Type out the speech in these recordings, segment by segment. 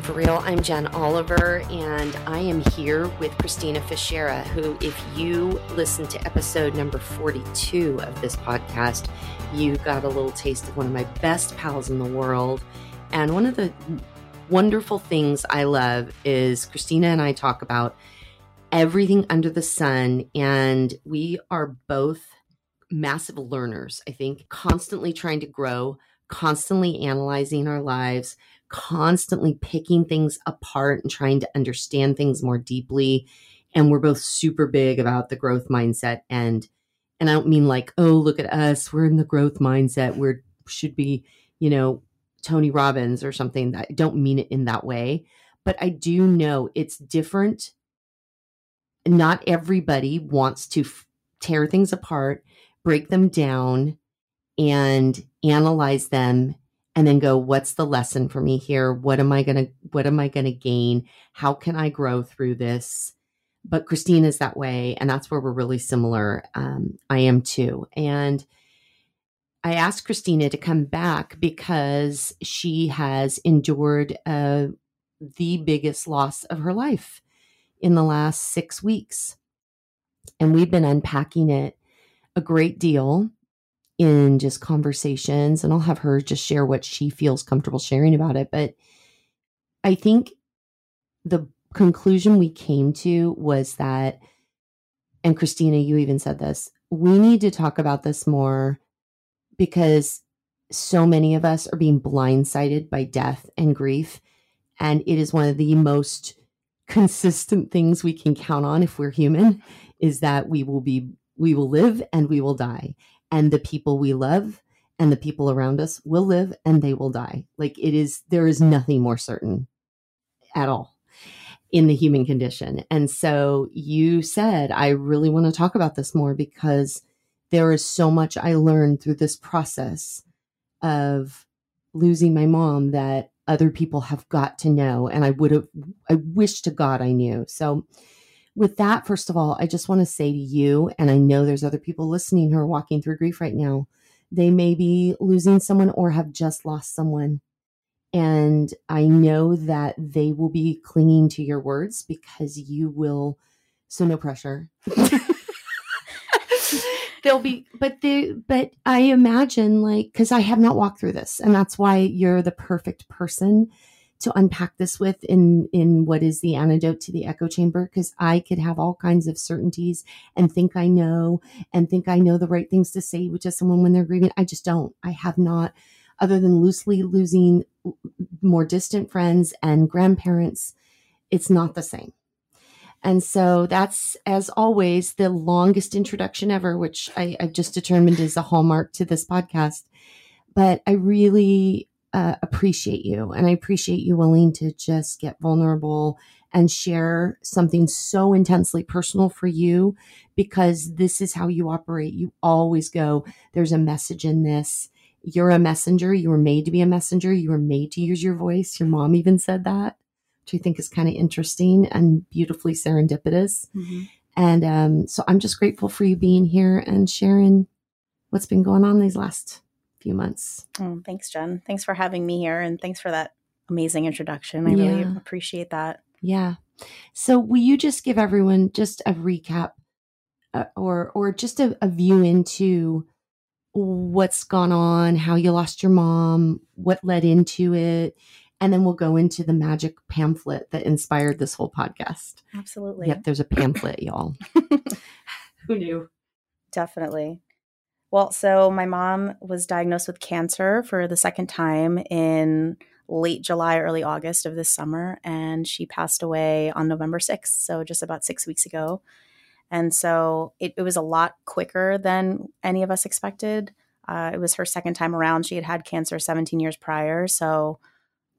For Real. I'm Jen Oliver, and I am here with Christina Fichera, who, if you listen to episode number 42 of this podcast, you got a little taste of one of my best pals in the world. And one of the wonderful things I love is Christina and I talk about everything under the sun, and we are both massive learners, I think, constantly trying to grow, constantly analyzing our lives constantly picking things apart and trying to understand things more deeply. And we're both super big about the growth mindset. And and I don't mean like oh look at us. We're in the growth mindset. We should be you know Tony Robbins or something. I don't mean it in that way. But I do know it's different. Not everybody wants to f- tear things apart break them down and analyze them and then go what's the lesson for me here? What am i going to what am i going to gain? How can i grow through this? But christine is that way and that's where we're really similar um, i am too. And i asked christina to come back because she has endured uh, the biggest loss of her life in the last six weeks. And we've been unpacking it a great deal in just conversations and I'll have her just share what she feels comfortable sharing about it. But I think the conclusion we came to was that, and Christina, you even said this, we need to talk about this more because so many of us are being blindsided by death and grief. And it is one of the most consistent things we can count on if we're human is that we will be we will live and we will die and the people we love and the people around us will live and they will die. Like it is, there is nothing more certain at all in the human condition. And so you said, I really want to talk about this more because there is so much I learned through this process of losing my mom that other people have got to know. And I would have, I wish to God I knew. So, with that, first of all, I just want to say to you, and I know there's other people listening who are walking through grief right now, they may be losing someone or have just lost someone. And I know that they will be clinging to your words because you will, so no pressure. They'll be, but they, but I imagine like, because I have not walked through this, and that's why you're the perfect person to unpack this with in in what is the antidote to the echo chamber because I could have all kinds of certainties and think I know and think I know the right things to say to someone when they're grieving. I just don't. I have not, other than loosely losing more distant friends and grandparents. It's not the same. And so that's, as always, the longest introduction ever, which I, I've just determined is a hallmark to this podcast. But I really uh, appreciate you and I appreciate you willing to just get vulnerable and share something so intensely personal for you because this is how you operate. You always go, there's a message in this. You're a messenger. You were made to be a messenger. You were made to use your voice. Your mom even said that, which I think is kind of interesting and beautifully serendipitous. Mm-hmm. And um, so I'm just grateful for you being here and sharing what's been going on these last few months. Oh, thanks, Jen. Thanks for having me here and thanks for that amazing introduction. I yeah. really appreciate that. Yeah. So, will you just give everyone just a recap uh, or or just a, a view into what's gone on, how you lost your mom, what led into it, and then we'll go into the magic pamphlet that inspired this whole podcast. Absolutely. Yep, there's a pamphlet, y'all. Who knew? Definitely. Well, so my mom was diagnosed with cancer for the second time in late July, early August of this summer, and she passed away on November 6th, so just about six weeks ago. And so it, it was a lot quicker than any of us expected. Uh, it was her second time around. She had had cancer 17 years prior. So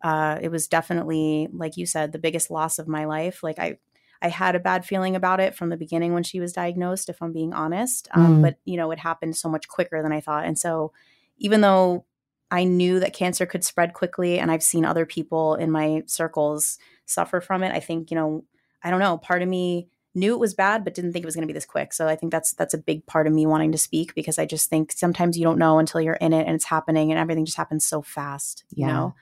uh, it was definitely, like you said, the biggest loss of my life. Like I, I had a bad feeling about it from the beginning when she was diagnosed, if I'm being honest. Um, mm. But, you know, it happened so much quicker than I thought. And so, even though I knew that cancer could spread quickly, and I've seen other people in my circles suffer from it, I think, you know, I don't know, part of me knew it was bad but didn't think it was going to be this quick so i think that's that's a big part of me wanting to speak because i just think sometimes you don't know until you're in it and it's happening and everything just happens so fast you yeah. know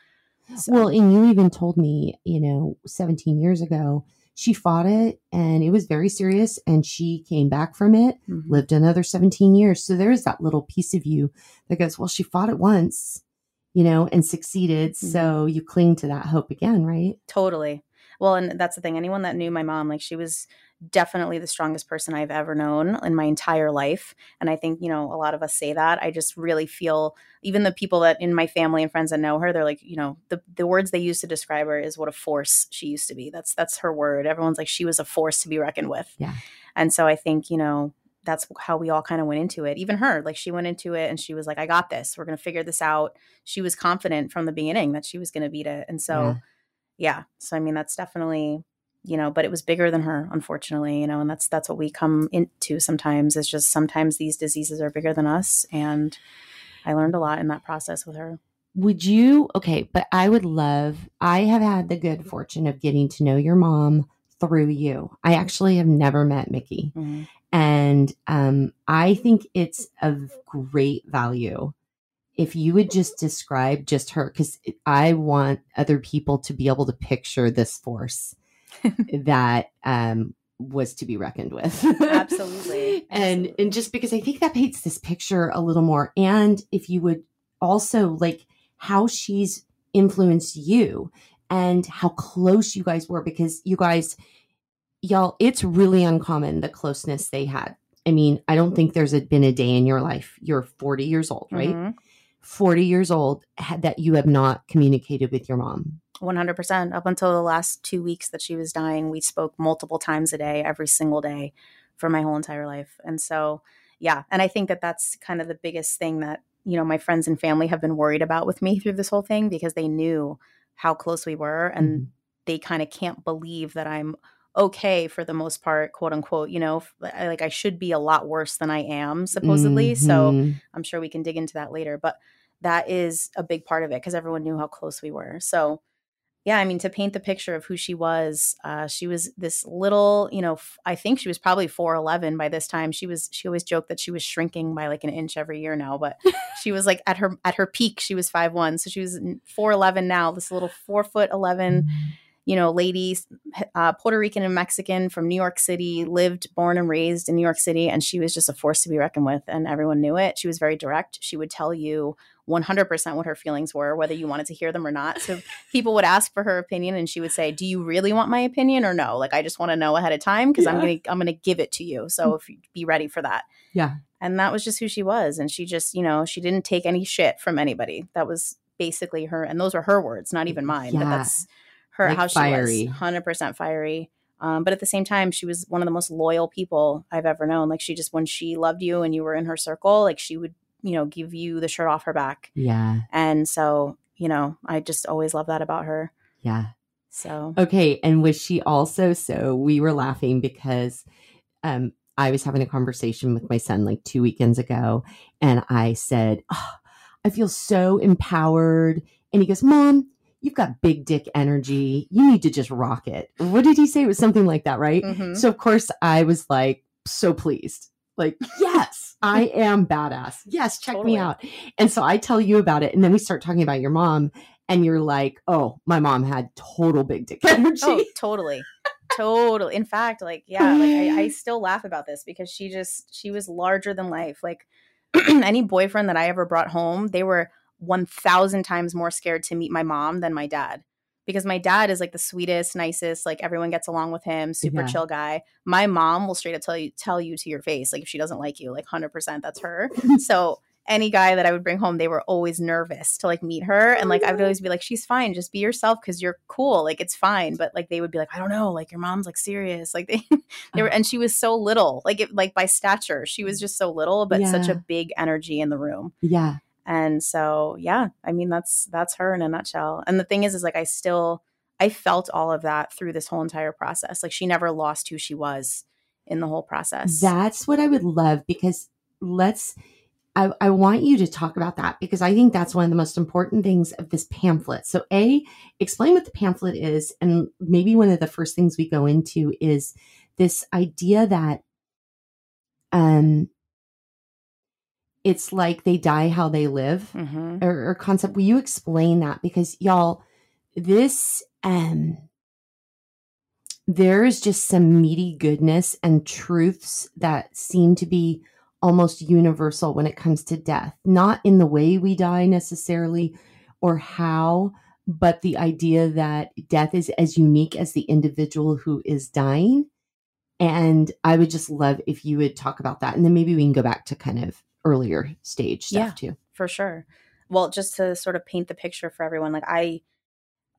So, Well, and you even told me, you know, 17 years ago, she fought it and it was very serious and she came back from it, mhm. lived another 17 years. So there is that little piece of you that goes, well, she fought it once, you know, and succeeded. Mm-hmm. So you cling to that hope again, right? Totally. Well, and that's the thing. Anyone that knew my mom, like she was definitely the strongest person I've ever known in my entire life. And I think, you know, a lot of us say that. I just really feel even the people that in my family and friends that know her, they're like, you know, the the words they use to describe her is what a force she used to be. That's that's her word. Everyone's like she was a force to be reckoned with. Yeah. And so I think, you know, that's how we all kind of went into it. Even her, like she went into it and she was like, I got this. We're going to figure this out. She was confident from the beginning that she was going to beat it. And so, Yeah. yeah. So, I mean, that's definitely, you know, but it was bigger than her, unfortunately, you know, and that's, that's what we come into sometimes is just sometimes these diseases are bigger than us. And I learned a lot in that process with her. Would you? Okay, but I would love, I have had the good fortune of getting to know your mom through you. I actually have never met Mickey. Mhm. And um, I think it's of great value if you would just describe just her, because I want other people to be able to picture this force that um, was to be reckoned with. Absolutely. and Absolutely. and just because I think that paints this picture a little more. And if you would also like how she's influenced you and how close you guys were, because you guys y'all, it's really uncommon the closeness they had. I mean, I don't think there's a, been a day in your life. You're 40 years old, right? Mhm. 40 years old ha- that you have not communicated with your mom. 100% up until the last two weeks that she was dying we spoke multiple times a day every single day for my whole entire life and so yeah and i think that that's kind of the biggest thing that you know my friends and family have been worried about with me through this whole thing because they knew how close we were and Mhm. they kind of can't believe that i'm okay for the most part quote unquote you know like i should be a lot worse than i am supposedly so Mhm. I'm sure we can dig into that later, but that is a big part of it because everyone knew how close we were. So, yeah, I mean, to paint the picture of who she was, uh, she was this little, you know, f- I think she was probably 4'11 by this time. She was, she always joked that she was shrinking by like an inch every year now, but she was like at her, at her peak, she was 5'1. So she was 4'11 now, this little four foot 11 you know, ladies, uh, Puerto Rican and Mexican from New York City, lived, born and raised in New York City, and she was just a force to be reckoned with, and everyone knew it. She was very direct. She would tell you 100% what her feelings were, whether you wanted to hear them or not. So people would ask for her opinion, and she would say, "Do you really want my opinion or no? Like, I just want to know ahead of time because I'm Yeah. gonna I'm gonna give it to you. So if you be ready for that." Yeah. And that was just who she was, and she just, you know, she didn't take any shit from anybody. That was basically her, and those were her words, not even mine. But Yeah. that's her Like how she was 100% fiery um, but at the same time she was one of the most loyal people i've ever known like she just when she loved you and you were in her circle like she would you know give you the shirt off her back Yeah. and so you know i just always love that about her Yeah. so Okay. And was she also so we were laughing because um I was having a conversation with my son like two weekends ago and I said, oh, I feel so empowered. And he goes, Mom, you've got big dick energy. You need to just rock it. What did he say? It was something like that, right? mhm. So of course I was like so pleased. Like, yes, I am badass. Yes, check Totally. me out. And so I tell you about it. And then we start talking about your mom. And you're like, oh, my mom had total big dick energy. oh totally totally in fact like yeah like I, I still laugh about this because she just she was larger than life like any boyfriend that i ever brought home they were 1000 times more scared to meet my mom than my dad because my dad is like the sweetest nicest like everyone gets along with him super Yeah. chill guy my mom will straight up tell you tell you to your face like if she doesn't like you like 100% that's her so any guy that I would bring home, they were always nervous to like meet her. And like I would always be like, she's fine, just be yourself because you're cool. Like it's fine. But like they would be like, I don't know, like your mom's like serious. Like they they were and she was so little, like it like by stature, she was mm. just so little, but such a big energy in the room. yeah. And so yeah, I mean that's that's her in a nutshell. And the thing is, is like I still I felt all of that through this whole entire process. Like she never lost who she was in the whole process. That's what I would love because let's I, I want you to talk about that because I think that's one of the most important things of this pamphlet. So, A, explain what the pamphlet is. And maybe one of the first things we go into is this idea that um it's like they die how they live Mhm. or, or concept. Will you explain that? Because y'all, this um there's just some meaty goodness and truths that seem to be almost universal when it comes to death, not in the way we die necessarily or how, but the idea that death is as unique as the individual who is dying. And I would just love if you would talk about that. And then maybe we can go back to kind of earlier stage stuff Yeah. too. for sure. Well, just to sort of paint the picture for everyone, like I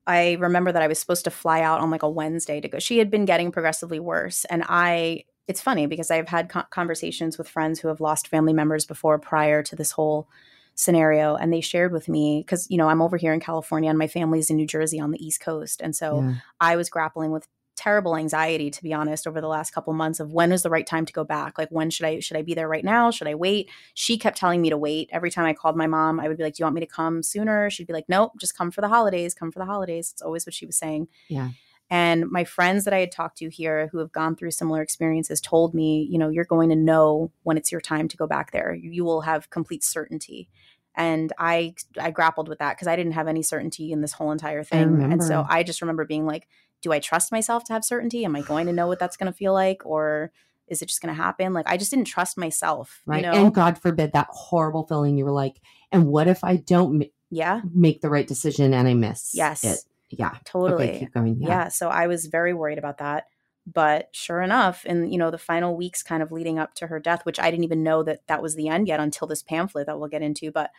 I remember that I was supposed to fly out on like a Wednesday to go. She had been getting progressively worse and I it's funny because I've had con- conversations with friends who have lost family members before prior to this whole scenario and they shared with me cuz you know, I'm over here in California and my family's in New Jersey on the East Coast. And so Yeah. I was grappling with terrible anxiety to be honest over the last couple months of when is the right time to go back? Like when should i should i be there right now? Should i wait? She kept telling me to wait. Every time i called my mom i would be like do you want me to come sooner? She'd be like nope just come for the holidays come for the holidays. It's always what she was saying. Yeah. and my friends that i had talked to here who have gone through similar experiences told me you know you're going to know when it's your time to go back there. You, you will have complete certainty. And i i grappled with that because i didn't have any certainty in this whole entire thing. And so i just remember being like do I trust myself to have certainty? Am I going to know what that's going to feel like? Or is it just going to happen? Like, I just didn't trust myself. Right. You know? And God forbid that horrible feeling you were like, and what if I don't yeah, make the right decision and I miss Yes. it? Yeah. totally. Okay, keep going. yeah. Yeah. So I was very worried about that. But sure enough, in you know the final weeks, kind of leading up to her death, which I didn't even know that that was the end yet until this pamphlet that we'll get into. But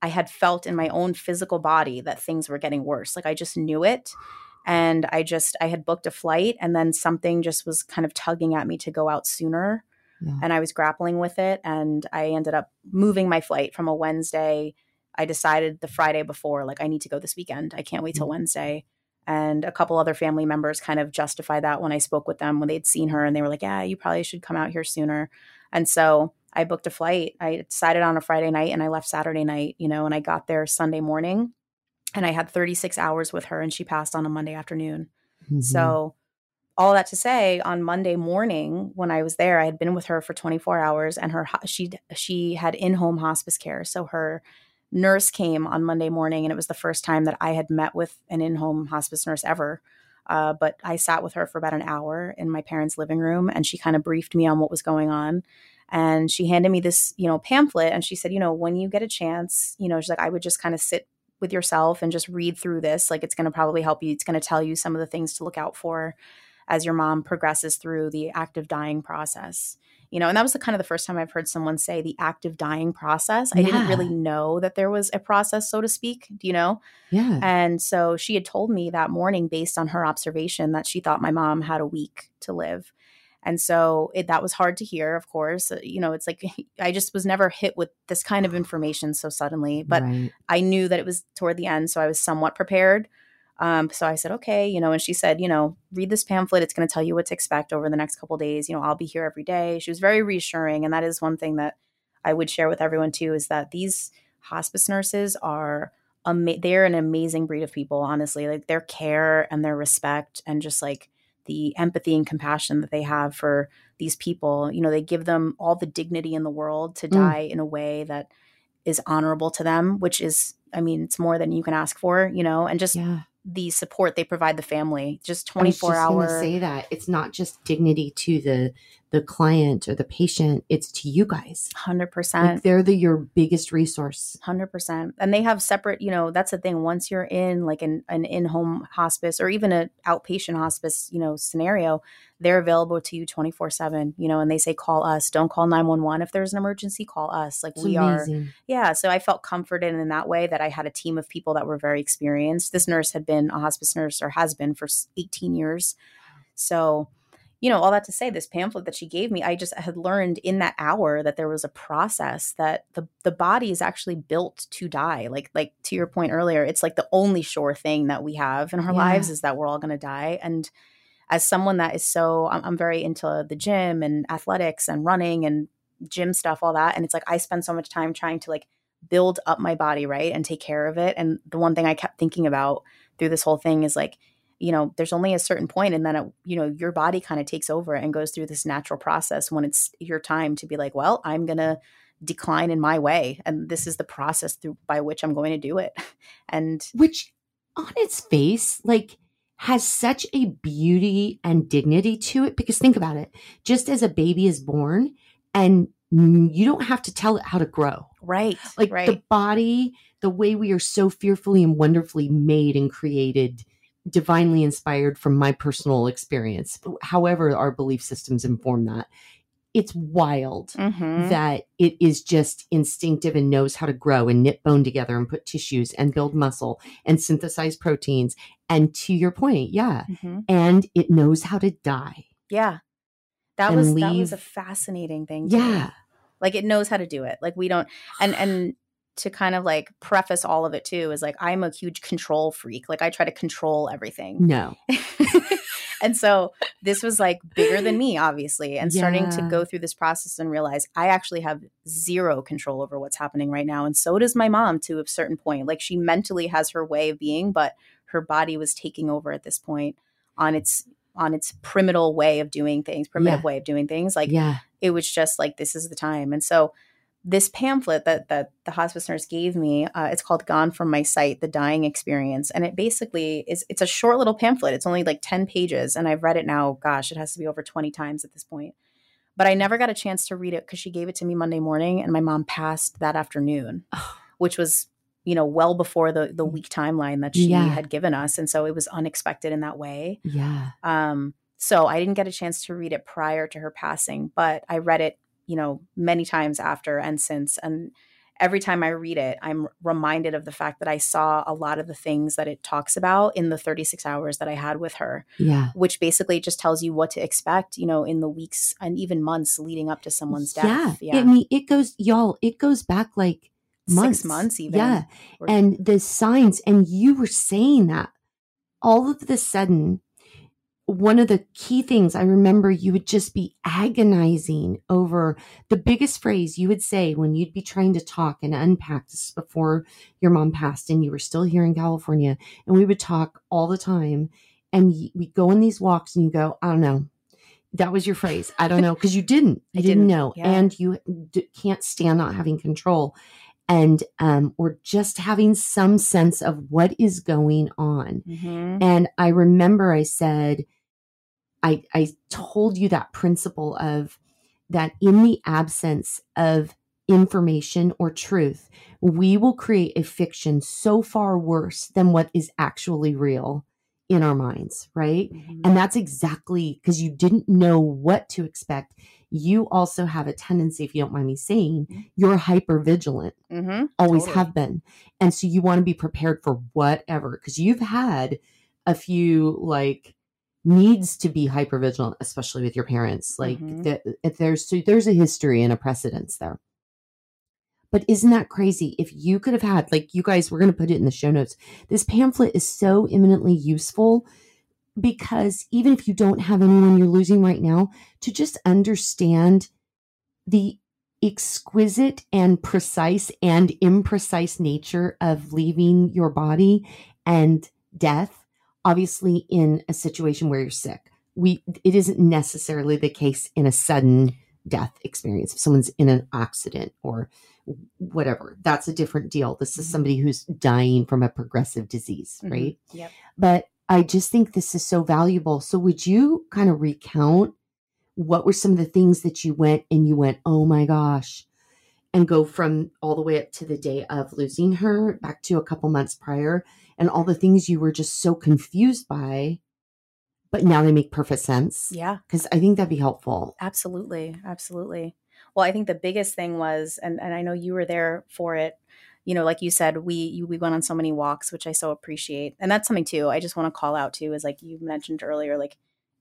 I had felt in my own physical body that things were getting worse. Like I just knew it, and I just I had booked a flight, and then something just was kind of tugging at me to go out sooner. Yeah. and I was grappling with it. And I ended up moving my flight from a Wednesday. I decided the Friday before, like, I need to go this weekend. I can't wait till mm-hmm. Wednesday. And a couple other family members kind of justified that when I spoke with them when they'd seen her and they were like, yeah, you probably should come out here sooner. And so I booked a flight. I decided on a Friday night and I left Saturday night, you know, and I got there Sunday morning and I had 36 hours with her and she passed on a Monday afternoon. Mhm. So, all that to say, on Monday morning when I was there, I had been with her for 24 hours, and her she she had in home hospice care. So her nurse came on Monday morning, and it was the first time that I had met with an in home hospice nurse ever. Uh, but I sat with her for about an hour in my parents' living room, and she kind of briefed me on what was going on. And she handed me this, you know, pamphlet, and she said, you know, when you get a chance, you know, she's like, I would just kind of sit with yourself and just read through this. Like, it's going to probably help you. It's going to tell you some of the things to look out for as your mom progresses through the active dying process. You know, and that was the kind of the first time I've heard someone say the active dying process. I didn't really know that there was a process, so to speak. Do you know? yeah. And so she had told me that morning, based on her observation, that she thought my mom had a week to live. And so it, that was hard to hear, of course. Uh, You know, it's like I just was never hit with this kind of information so suddenly, but right. I knew that it was toward the end, so I was somewhat prepared. Um, so I said, okay, you know, and she said, you know, read this pamphlet. It's going to tell you what to expect over the next couple of days. You know, I'll be here every day. She was very reassuring, and that is one thing that I would share with everyone too is that these hospice nurses are ama- they're an amazing breed of people. Honestly, like their care and their respect and just like the empathy and compassion that they have for these people. You know, they give them all the dignity in the world to Mm. die in a way that is honorable to them, which is, I mean, it's more than you can ask for, you know, and just Yeah. the support they provide the family, just I was 24 just hour. say that it's not just dignity to the the client or the patient; it's to you guys. 100%. Like they're the your biggest resource. Hundred percent, and they have separate. You know, that's the thing. Once you're in like an an in home hospice or even an outpatient hospice, you know, scenario, they're available to you twenty four seven. You know, and they say call us. Don't call nine one one if there's an emergency. Call us. Like It's we are. Yeah, so I felt comforted in that way that I had a team of people that were very experienced. This nurse had been a hospice nurse or has been for 18 years. So, you know, all that to say, this pamphlet that she gave me, I just had learned in that hour that there was a process that the the body is actually built to die. Like like to your point earlier, it's like the only sure thing that we have in our Yeah. lives is that we're all going to die. And as someone that is so, I'm, I'm very into the gym and athletics and running and gym stuff, all that. And it's like I spend so much time trying to like build up my body, right? And take care of it. And the one thing I kept thinking about through this whole thing is like, you know, there's only a certain point and then, it, you know, your body kind of takes over and goes through this natural process when it's your time to be like, well, I'm going to decline in my way. And this is the process through by which I'm going to do it. And Which on its face, like has such a beauty and dignity to it because think about it. Just as a baby is born and you don't have to tell it how to grow. Right. Like right. the body, the way we are so fearfully and wonderfully made and created, divinely inspired from my personal experience. However, our belief systems inform that. It's wild Mhm. that it is just instinctive and knows how to grow and knit bone together and put tissues and build muscle and synthesize proteins. And to your point, yeah. Mhm. And it knows how to die. Yeah. That was that was a fascinating thing. to me. Yeah. Like it knows how to do it. Like we don't and and to kind of like preface all of it too is like I'm a huge control freak. Like I try to control everything. No. and so this was like bigger than me obviously and starting to go through this process and realize I actually have zero control over what's happening right now and so does my mom to a certain point. Like she mentally has her way of being but her body was taking over at this point on its on its primitive way of doing things, primitive Yeah. way of doing things. Like yeah. it was just like this is the time and so this pamphlet that that the hospice nurse gave me uh, it's called gone from my sight the dying experience. And it basically is it's a short little pamphlet. It's only like 10 pages and i've read it now gosh it has to be over 20 times at this point. But i never got a chance to read it because she gave it to me monday morning and my mom passed that afternoon which was you know well before the the week timeline that she Yeah. had given us and so it was unexpected in that way. Yeah. um, so I didn't get a chance to read it prior to her passing, but I read it, you know, many times after and since. And every time I read it, I'm reminded of the fact that I saw a lot of the things that it talks about in the 36 hours that I had with her, Yeah. which basically just tells you what to expect, you know, in the weeks and even months leading up to someone's death. Yeah. I mean, it goes, y'all, it goes back like months. Six months even. Yeah. Or- And the signs, and you were saying that all of the sudden, one of the key things I remember you would just be agonizing over the biggest phrase you would say when you'd be trying to talk and unpack this before your mom passed and you were still here in California and we would talk all the time and we'd go on these walks and you go, I don't know. That was your phrase. I don't know because you didn't. I You didn't, didn't, know, yeah. and you d- can't stand not having control, and um, or just having some sense of what is going on. Mhm. And I remember I said, I I told you that principle of that in the absence of information or truth, we will create a fiction so far worse than what is actually real in our minds, right? Mhm. And that's exactly because you didn't know what to expect. You also have a tendency, if you don't mind me saying, you're hyper vigilant Mhm. always Totally. have been. And so you want to be prepared for whatever because you've had a few like needs to be hyper vigilant, especially with your parents. Like Mhm. that if there's so there's a history and a precedence there. But isn't that crazy? If you could have had, like you guys, we're going to put it in the show notes. This pamphlet is so eminently useful because even if you don't have anyone you're losing right now, to just understand the exquisite and precise and imprecise nature of leaving your body and death obviously in a situation where you're sick we it isn't necessarily the case in a sudden death experience if someone's in an accident or whatever that's a different deal this is Mhm. somebody who's dying from a progressive disease Mhm. right Yep. but I just think this is so valuable. So, would you kind of recount what were some of the things that you went and you went, oh my gosh, and go from all the way up to the day of losing her back to a couple months prior and all the things you were just so confused by, but now they make perfect sense? Yeah. Because I think that'd be helpful. Absolutely, absolutely. Well, I think the biggest thing was, and and I know you were there for it. You know, like you said, we you, we went on so many walks, which I so appreciate, and that's something too. I just want to call out too, is like you mentioned earlier, like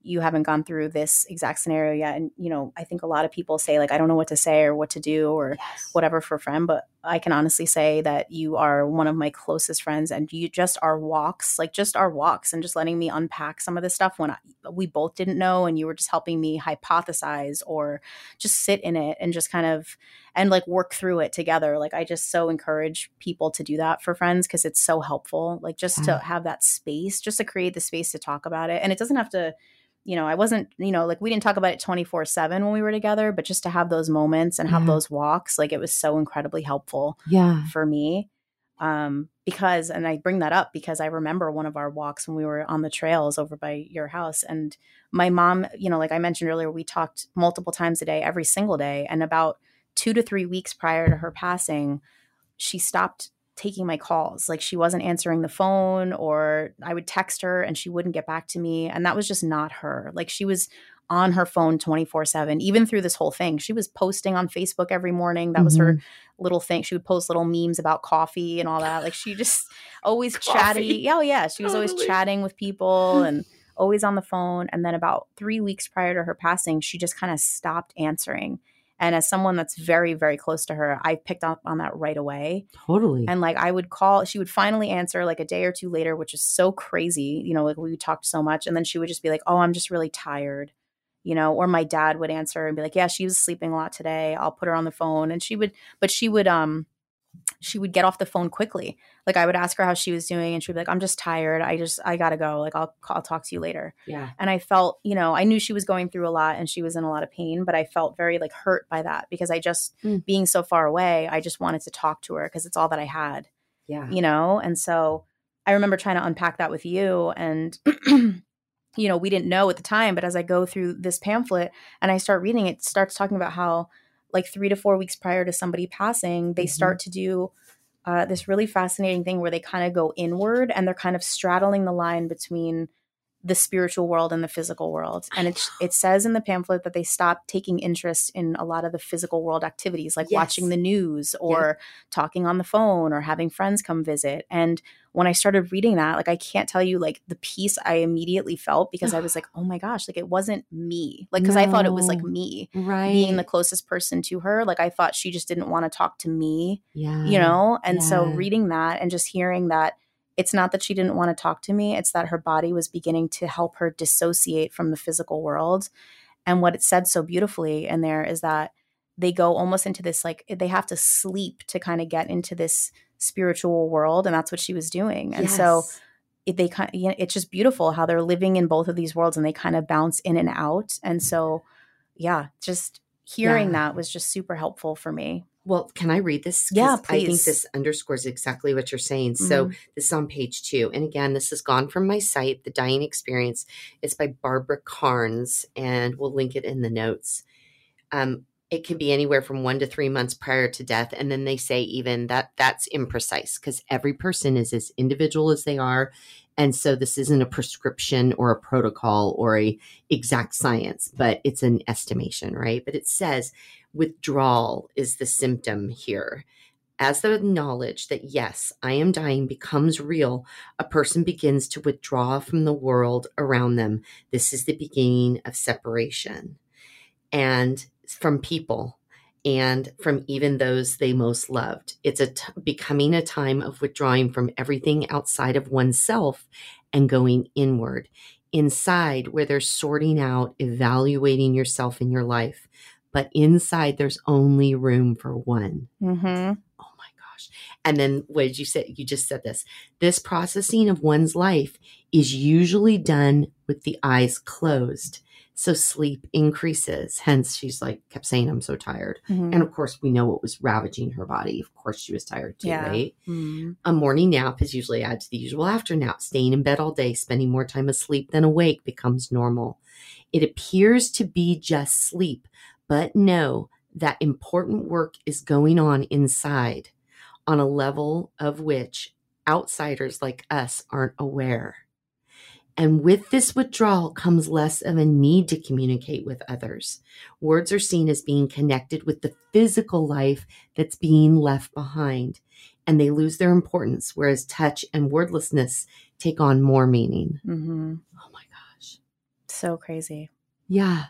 you haven't gone through this exact scenario yet, and you know, I think a lot of people say like I don't know what to say or what to do or Yes. whatever for a friend, but I can honestly say that you are one of my closest friends and you just our walks, like just our walks and just letting me unpack some of this stuff when I, we both didn't know and you were just helping me hypothesize or just sit in it and just kind of and like work through it together. Like I just so encourage people to do that for friends because it's so helpful. Like just Yeah. to have that space, just to create the space to talk about it. And it doesn't have to you know, I wasn't, you know, like we didn't talk about it 24 7 when we were together, but just to have those moments and have Yeah. those walks, like it was so incredibly helpful Yeah. for me. um, because and i bring that up because i remember one of our walks when we were on the trails over by your house and my mom you know like i mentioned earlier we talked multiple times a day every single day and about two to three weeks prior to her passing she stopped taking my calls. Like she wasn't answering the phone or i would text her and she wouldn't get back to me and that was just not her. Like she was on her phone 24 7 even through this whole thing. She was posting on facebook every morning. That was mm-hmm. her little thing. She would post little memes about coffee and all that. Like she just always chatty yeah, oh yeah. She was totally. always chatting with people and always on the phone and then about three weeks prior to her passing she just kind of stopped answering and as someone that's very, very close to her, I picked up on that right away. Totally. And like I would call, she would finally answer like a day or two later, which is so crazy. You know, like we talked so much. And then she would just be like, oh, I'm just really tired you know, or my dad would answer and be like, "Yeah, she was sleeping a lot today. I'll put her on the phone." And she would, but she would, um, she would get off the phone quickly. Like I would ask her how she was doing, and she'd be like, "I'm just tired. I just, I gotta go. Like I'll, I'll talk to you later." Yeah. And I felt, you know, I knew she was going through a lot and she was in a lot of pain, but I felt very like hurt by that because I just, mm. being so far away, I just wanted to talk to her because it's all that I had. Yeah. You know, and so I remember trying to unpack that with you and. you know, we didn't know at the time, but as I go through this pamphlet and I start reading it, it starts talking about how like three to four weeks prior to somebody passing, they mm-hmm. start to do uh, this really fascinating thing where they kind of go inward and they're kind of straddling the line between the spiritual world and the physical world. And it it says in the pamphlet that they stopped taking interest in a lot of the physical world activities like yes. watching the news or talking on the phone or having friends come visit. And when I started reading that, like I can't tell you like the peace I immediately felt because I was like, "Oh my gosh, like it wasn't me." Like cuz no. I thought it was like me right. being the closest person to her. Like I thought she just didn't want to talk to me. Yeah. You know? And yeah. so reading that and just hearing that it's not that she didn't want to talk to me, it's that her body was beginning to help her dissociate from the physical world. And what it said so beautifully in there is that they go almost into this like they have to sleep to kind of get into this spiritual world and that's what she was doing. And yes. so it, they kind you know, it's just beautiful how they're living in both of these worlds and they kind of bounce in and out. And so yeah, just hearing yeah. that was just super helpful for me. Well, can I read this? Yeah, please. I think this underscores exactly what you're saying. Mm-hmm. So this is on page two. And again, this has gone from my sight, The Dying Experience. It's by Barbara Karnes, and we'll link it in the notes. Um, it can be anywhere from one to three months prior to death. And then they say even that that's imprecise because every person is as individual as they are. And so this isn't a prescription or a protocol or a exact science, but it's an estimation, right? But it says withdrawal is the symptom here. As the knowledge that, yes, I am dying becomes real, a person begins to withdraw from the world around them. This is the beginning of separation and from people and from even those they most loved. It's a t- becoming a time of withdrawing from everything outside of oneself and going inward, inside where they're sorting out, evaluating yourself in your life but inside there's only room for one. Mm-hmm. Oh my gosh. And then what did you say? You just said this. This processing of one's life is usually done with the eyes closed. So sleep increases. Hence, she's like, kept saying, I'm so tired. Mm-hmm. And of course, we know what was ravaging her body. Of course, she was tired too, yeah. right? Mm-hmm. A morning nap is usually added to the usual after nap. Staying in bed all day, spending more time asleep than awake becomes normal. It appears to be just sleep, but know that important work is going on inside on a level of which outsiders like us aren't aware. And with this withdrawal comes less of a need to communicate with others. Words are seen as being connected with the physical life that's being left behind, and they lose their importance, whereas touch and wordlessness take on more meaning. Mm-hmm. Oh my gosh. So crazy. Yeah.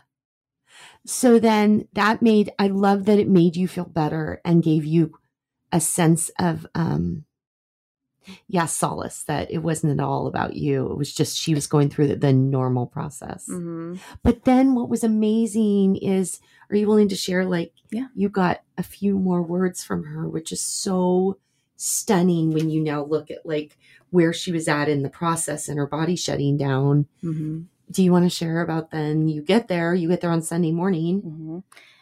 So then that made, I love that it made you feel better and gave you a sense of, um, yeah, solace that it wasn't at all about you. It was just she was going through the, the normal process. Mm-hmm. But then what was amazing is, are you willing to share? Like, yeah, you got a few more words from her, which is so stunning when you now look at like where she was at in the process and her body shutting down. Mm-hmm do you want to share about then you get there you get there on sunday morning mm-hmm.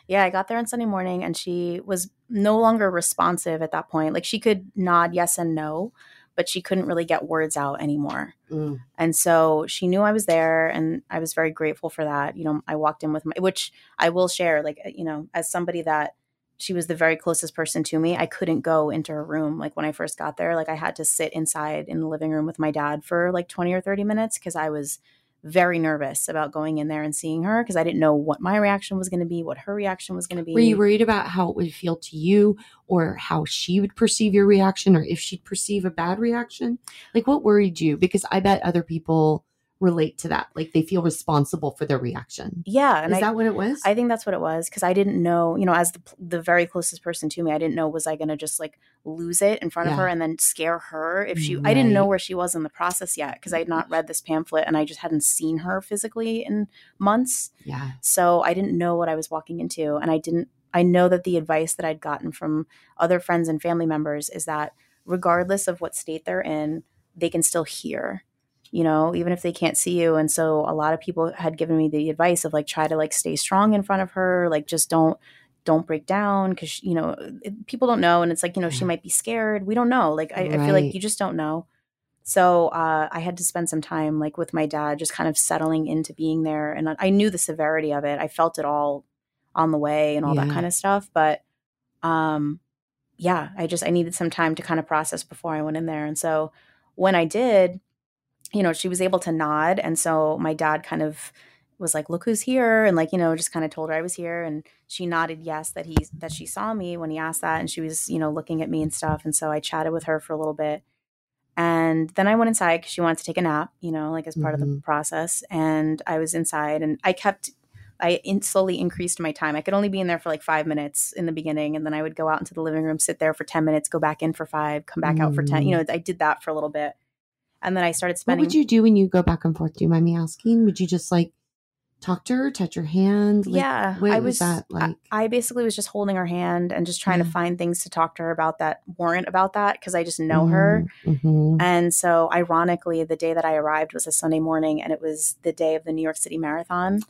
Yeah, I got there on Sunday morning and she was no longer responsive at that point. Like she could nod yes and no, but she couldn't really get words out anymore. Mm. And so she knew I was there and I was very grateful for that. You know, I walked in with my which I will share like you know, as somebody that she was the very closest person to me. I couldn't go into her room like when I first got there. Like I had to sit inside in the living room with my dad for like 20 or 30 minutes because I was very nervous about going in there and seeing her because I didn't know what my reaction was going to be, what her reaction was going to be. Were you worried about how it would feel to you or how she would perceive your reaction or if she'd perceive a bad reaction? Like what worried you? Because I bet other people relate to that. Like they feel responsible for their reaction. Yeah, and Is I, that what it was? I think that's what it was because I didn't know, you know, as the the very closest person to me, I didn't know was I going to just like lose it in front of her and then scare her if she. I didn't know where she was in the process yet because I had not read this pamphlet and I just hadn't seen her physically in months. yeah. So I didn't know what I was walking into. And I didn't, I know that the advice that I'd gotten from other friends and family members is that regardless of what state they're in, they can still hear, you know, even if they can't see you. And so a lot of people had given me the advice of like, try to like stay strong in front of her, like just don't. Don't break down because you know people don't know, and it's like you know she might be scared. We don't know. Like I, I feel like you just don't know. So uh, I had to spend some time like with my dad, just kind of settling into being there, and I knew the severity of it. I felt it all on the way and all that kind of stuff. But um, yeah, I just I needed some time to kind of process before I went in there, and so when I did, you know, she was able to nod, and so my dad kind of was like, "Look who's here," and like you know, just kind of told her I was here, and she nodded yes that he that she saw me when he asked that, and she was you know looking at me and stuff, and so I chatted with her for a little bit. And then I went inside because she wanted to take a nap, you know, like as part of the Mhm. process. And I was inside and I kept, I in, slowly increased my time. I could only be in there for like five minutes in the beginning. And then I would go out into the living room, sit there for 10 minutes, go back in for five, come back out for 10. You know, I did that for a little bit. And then I started spending. What would you do when you go back and forth? Do you mind me asking? Would you just like talk to her, touch her hand? Like, yeah, I was was that like? I, I basically was just holding her hand and just trying Yeah. to find things to talk to her about that weren't about that because I just know her. Mhm. And so, ironically, the day that I arrived was a Sunday morning, and it was the day of the New York City Marathon.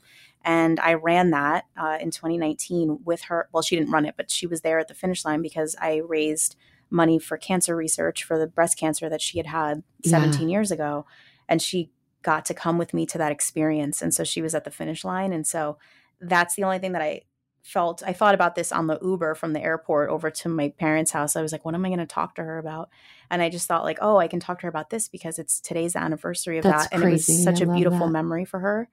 And I ran that uh, in 2019 with her. Well, she didn't run it, but she was there at the finish line because I raised money for cancer research for the breast cancer that she had had Yeah. 17 years ago. And she got to come with me to that experience. And so she was at the finish line. And so that's the only thing that I felt. I thought about this on the Uber from the airport over to my parents' house. I was like, what am I going to talk to her about? And I just thought, like, oh, I can talk to her about this because it's today's anniversary of That's that. And it was such I a beautiful that. memory for her.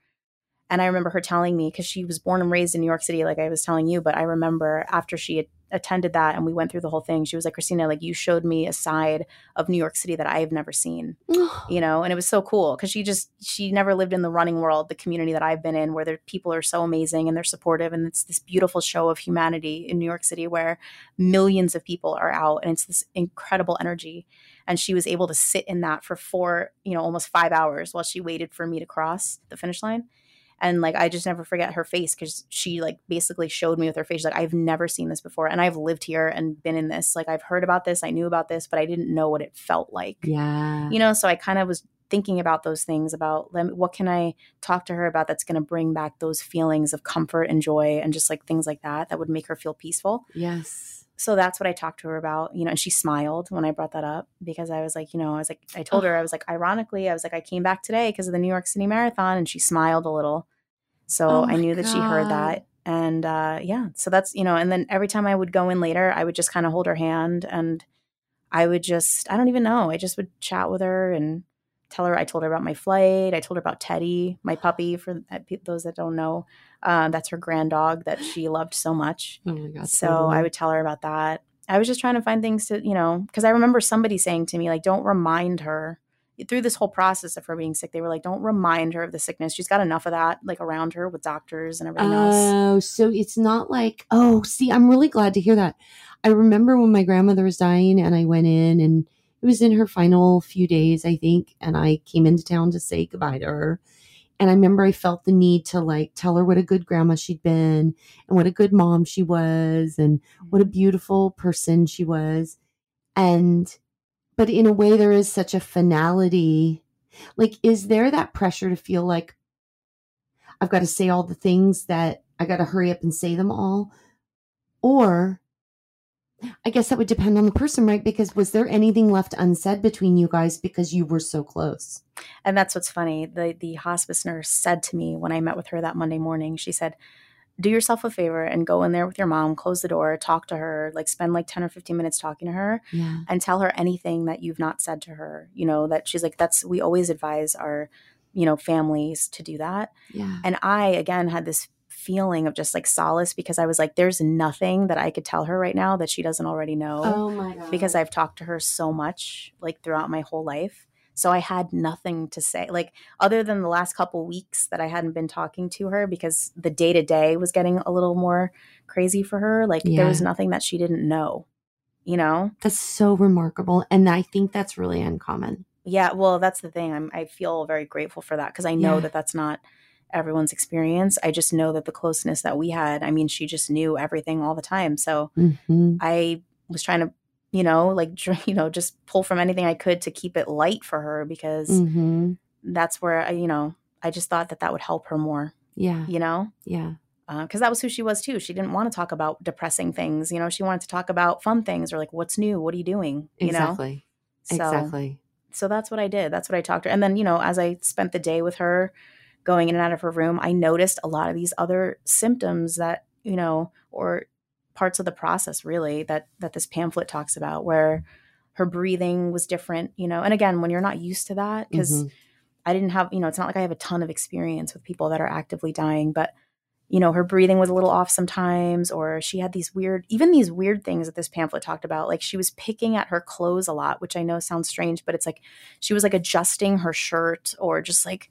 And I remember her telling me because she was born and raised in New York City, like I was telling you. But I remember after she had attended that and we went through the whole thing, she was like, Christina, like you showed me a side of New York City that I have never seen. You know and it was so cool because she just she never lived in the running world the community that i've been in where the people are so amazing and they're supportive. And it's this beautiful show of humanity in new york city where millions of people are out and it's this incredible energy. And she was able to sit in that for four you know almost five hours while she waited for me to cross the finish line and like i just never forget her face because she like basically showed me with her face she's like i've never seen this before and i've lived here and been in this like i've heard about this i knew about this but i didn't know what it felt like yeah. you know so i kind of was thinking about those things about what can i talk to her about that's going to bring back those feelings of comfort and joy and just like things like that that would make her feel peaceful yes. So that's what i talked to her about you know and she smiled when i brought that up because i was like you know i was like i told her i was like ironically i was like i came back today because of the new york city marathon and she smiled a little. So Oh i knew that she heard that and uh yeah so that's you know and then every time i would go in later i would just kind of hold her hand and i would just i don't even know i just would chat with her and tell her i told her about my flight i told her about teddy my puppy for those that don't know uh, that's her grand dog that she loved so much Oh my god. so totally. I would tell her about that. I was just trying to find things to, you know, because I remember somebody saying to me, like, don't remind her through this whole process of her being sick. They were like, don't remind her of the sickness. She's got enough of that, like around her with doctors and everything else. Oh, so it's not like, oh, see, I'm really glad to hear that. I remember when my grandmother was dying and I went in and it was in her final few days, I think, and I came into town to say goodbye to her. And I remember I felt the need to like tell her what a good grandma she'd been and what a good mom she was and what a mm-hmm. beautiful person she was. And, but in a way, there is such a finality. Like, is there that pressure to feel like I've got to say all the things that I got to hurry up and say them all. Or I guess that would depend on the person, right? Because was there anything left unsaid between you guys because you were so close? And that's what's funny. The the hospice nurse said to me when I met with her that Monday morning, she said, do yourself a favor and go in there with your mom, close the door, talk to her, like spend like 10 or 15 minutes talking to her Yeah. and tell her anything that you've not said to her. You know, that she's like, that's, we always advise our, you know, families to do that. Yeah. And I, again, had this feeling of just like solace because I was like, there's nothing that I could tell her right now that she doesn't already know Oh my God. because I've talked to her so much like throughout my whole life. So I had nothing to say, like other than the last couple weeks that I hadn't been talking to her because the day to day was getting a little more crazy for her. Like Yeah. there was nothing that she didn't know, you know? That's so remarkable. And I think that's really uncommon. Yeah. Well, that's the thing. I'm, I feel very grateful for that because I know Yeah. that that's not everyone's experience. I just know that the closeness that we had, I mean, she just knew everything all the time. So hmm I was trying to, you know, like, you know, just pull from anything I could to keep it light for her because hmm that's where I, you know, I just thought that that would help her more, Yeah. you know, Yeah. because that was who she was too. She didn't want to talk about depressing things, you know. She wanted to talk about fun things or like, what's new? What are you doing? You Exactly. know, so Exactly. so that's what I did. That's what I talked to her. And then, you know, as I spent the day with her, going in and out of her room, I noticed a lot of these other symptoms that, you know, or parts of the process really that that this pamphlet talks about where her breathing was different, you know. And again, when you're not used to that because Mhm. I didn't have, you know, it's not like I have a ton of experience with people that are actively dying, but you know, her breathing was a little off sometimes, or she had these weird, even these weird things that this pamphlet talked about. Like she was picking at her clothes a lot, which I know sounds strange, but it's like she was like adjusting her shirt or just like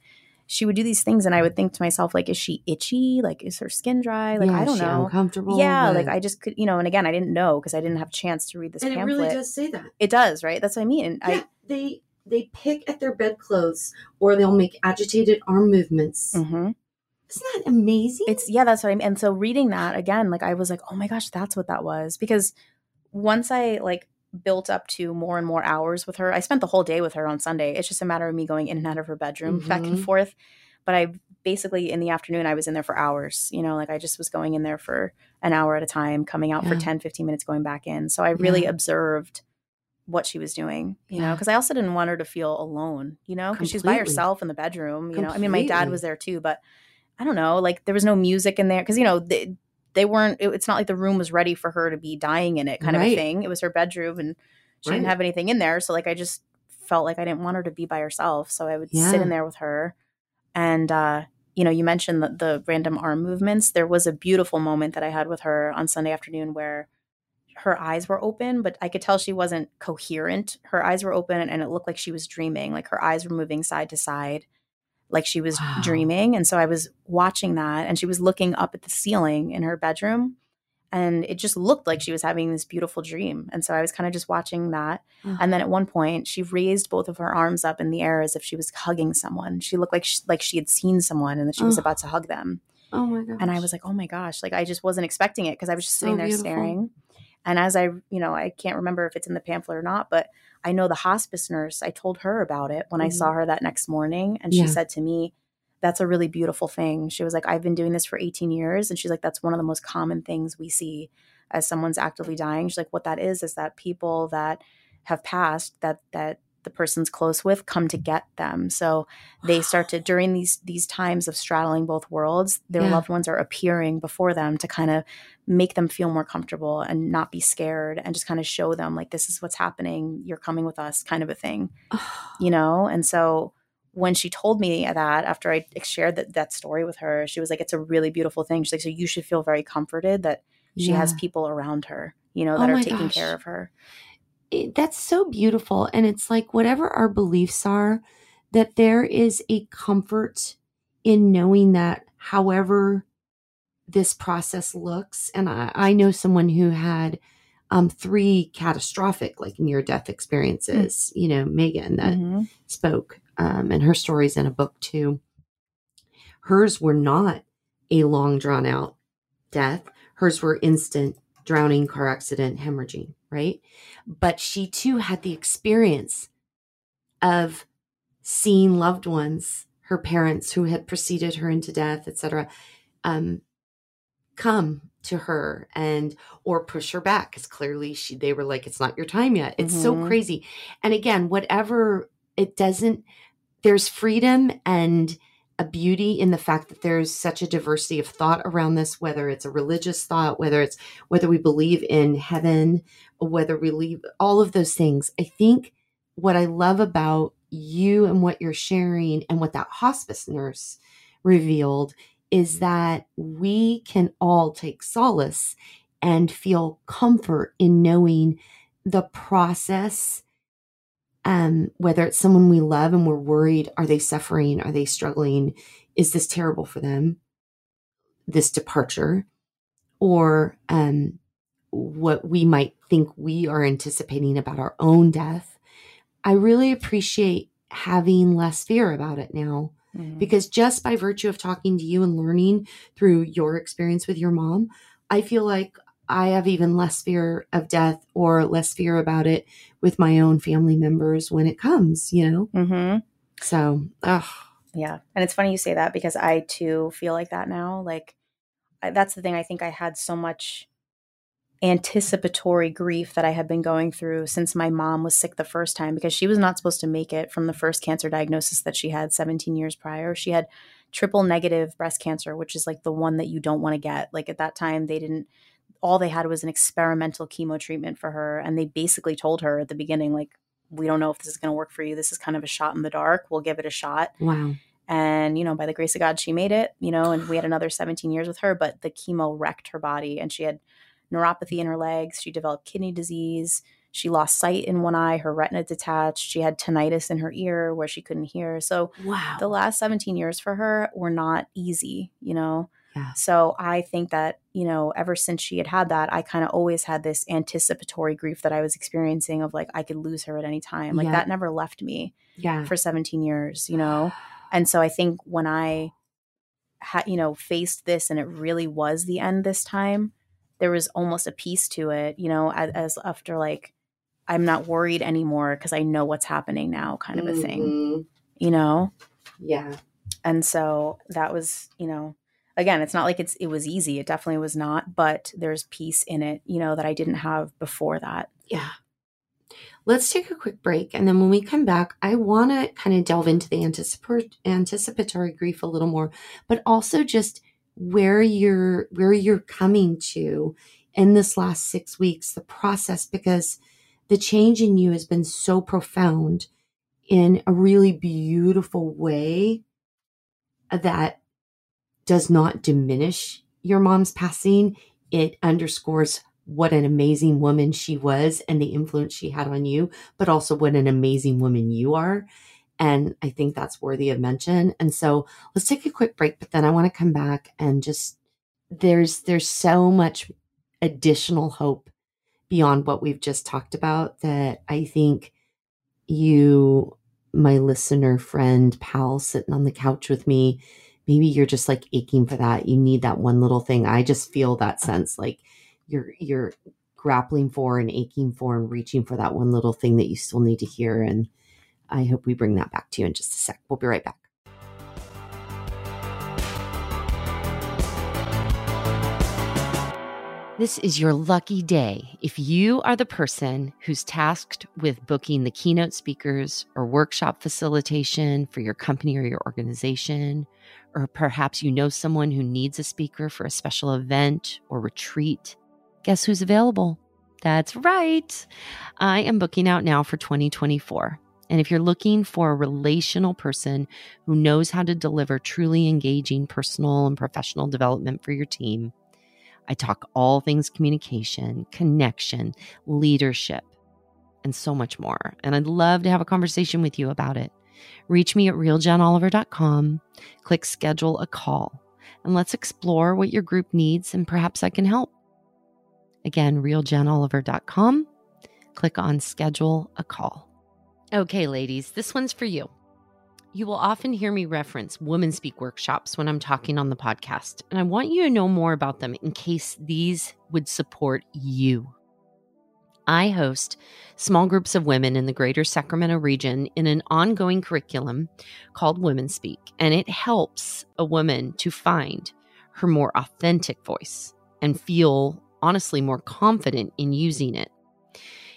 she would do these things. And I would think to myself, like, is she itchy? Like, is her skin dry? Like, Yeah, I don't she know. Uncomfortable. Yeah, like I just could, you know, and again, I didn't know because I didn't have a chance to read this and it really does say that. It does, right? That's what I mean. And Yeah, they they pick at their bedclothes or they'll make agitated arm movements. I, Mhm. Isn't that amazing? It's yeah, that's what I mean. And so reading that again, like I was like, oh my gosh, that's what that was. Because once I like built up to more and more hours with her, I spent the whole day with her on Sunday. It's just a matter of me going in and out of her bedroom back and Mhm. forth. But I basically in the afternoon I was in there for hours. You know, like I just was going in there for an hour at a time, coming out for Yeah. 10, 15 minutes, going back in. So I really Yeah. observed what she was doing, you know, because I also didn't want her to feel alone, you know, because she's by herself in the bedroom, you know. I mean, my dad was there too, but I don't know, like there was no music in there because you know they, they weren't. It, it's not like the room was ready for her to be dying in it, kind of a thing. It was her bedroom, and she didn't have anything in there, so like I just felt like I didn't want her to be by herself, so I would sit in there with her, and uh, you know, you mentioned the, the random arm movements. There was a beautiful moment that I had with her on Sunday afternoon where her eyes were open, but I could tell she wasn't coherent. Her eyes were open and it looked like she was dreaming. Like her eyes were moving side to side, like she was Wow. dreaming. And so I was watching that and she was looking up at the ceiling in her bedroom. And it just looked like she was having this beautiful dream. And so I was kind of just watching that. And then uh-huh. at one point, she raised both of her arms up in the air as if she was hugging someone. She looked like she, like she had seen someone and that she was about to hug them. oh my gosh. And I was like, oh my gosh, like I just wasn't expecting it because I was just So sitting there beautiful. staring. And as I, you know, I can't remember if it's in the pamphlet or not, but I know the hospice nurse, I told her about it when I Mhm. saw her that next morning. And she Yeah. said to me, that's a really beautiful thing. She was like, I've been doing this for 18 years. And she's like, that's one of the most common things we see as someone's actively dying. She's like, what that is, is that people that have passed that, that, the person's close with come to get them so they start to during these these times of straddling both worlds their Yeah. loved ones are appearing before them to kind of make them feel more comfortable and not be scared and just kind of show them like this is what's happening. You're coming with us kind of a thing you know? And so when she told me that after i shared that, that story with her she was like it's a really beautiful thing. She's like so you should feel very comforted that she has people around her you know Oh that are taking gosh. care of her. It, that's so beautiful and it's like whatever our beliefs are that there is a comfort in knowing that however this process looks and i, I know someone who had um, three catastrophic like near death experiences you know megan that Mhm. spoke um, and her stories in a book too. Hers were not a long drawn out death. Hers were instant drowning car accident hemorrhaging right? But she too had the experience of seeing loved ones her parents who had preceded her into death etc um come to her and or push her back. Because clearly she they were like it's not your time yet. It's so Mhm. crazy. And again whatever it doesn't there's freedom and a beauty in the fact that there's such a diversity of thought around this whether it's a religious thought whether it's whether we believe in heaven whether we believe all of those things. I think what i love about you and what you're sharing and what that hospice nurse revealed is that we can all take solace and feel comfort in knowing the process um whether it's someone we love and we're worried are they suffering? Are they struggling? Is this terrible for them? This departure? Or um what we might think we are anticipating about our own death? I really appreciate having less fear about it now Mhm. because just by virtue of talking to you and learning through your experience with your mom, I feel like I have even less fear of death or less fear about it with my own family members when it comes, you know? Mm-hmm. So, ugh. Yeah. And it's funny you say that because I too feel like that now. Like, I, that's the thing. I think I had so much anticipatory grief that I had been going through since my mom was sick the first time because she was not supposed to make it from the first cancer diagnosis that she had 17 years prior. She had triple negative breast cancer, which is like the one that you don't want to get. Like at that time, they didn't, all they had was an experimental chemo treatment for her. And they basically told her at the beginning, like, we don't know if this is going to work for you. This is kind of a shot in the dark. We'll give it a shot. Wow. And, you know, by the grace of God, she made it, you know, and we had another 17 years with her, but the chemo wrecked her body and she had neuropathy in her legs. She developed kidney disease. She lost sight in one eye, her retina detached. She had tinnitus in her ear where she couldn't hear. So Wow. the last 17 years for her were not easy, you know. Yeah. So I think that, you know, ever since she had had that, I kind of always had this anticipatory grief that I was experiencing of like I could lose her at any time. Like Yeah. that never left me yeah. for 17 years, you know. And so I think when I had, you know, faced this and it really was the end this time, there was almost a peace to it, you know, as, as after like, I'm not worried anymore because I know what's happening now, kind of a thing, Mhm. you know? Yeah. And so that was, you know, again, it's not like it's it was easy. It definitely was not, but there's peace in it, you know, that I didn't have before that. Yeah. Let's take a quick break. And then when we come back, I want to kind of delve into the anticipatory grief a little more, but also just where you're where you're coming to in this last six weeks, the process, because the change in you has been so profound in a really beautiful way that does not diminish your mom's passing. It underscores what an amazing woman she was and the influence she had on you, but also what an amazing woman you are. And I think that's worthy of mention. And so let's take a quick break, but then I want to come back and just there's there's so much additional hope beyond what we've just talked about that I think you, my listener, friend, pal sitting on the couch with me, maybe you're just like aching for that. You need that one little thing. I just feel that sense like you're you're grappling for and aching for and reaching for that one little thing that you still need to hear. And I hope we bring that back to you in just a sec. We'll be right back. This is your lucky day if you are the person who's tasked with booking the keynote speakers or workshop facilitation for your company or your organization, or perhaps you know someone who needs a speaker for a special event or retreat. Guess who's available? That's right. I am booking out now for 2024. And if you're looking for a relational person who knows how to deliver truly engaging personal and professional development for your team, I talk all things communication, connection, leadership, and so much more. And I'd love to have a conversation with you about it. Reach me at realjenoliver.com, click schedule a call, and let's explore what your group needs and perhaps I can help. Again, realjenoliver.com, click on schedule a call. Okay, ladies, this one's for you. You will often hear me reference Women Speak workshops when I'm talking on the podcast, and I want you to know more about them in case these would support you. I host small groups of women in the greater Sacramento region in an ongoing curriculum called Women Speak, and it helps a woman to find her more authentic voice and feel honestly more confident in using it.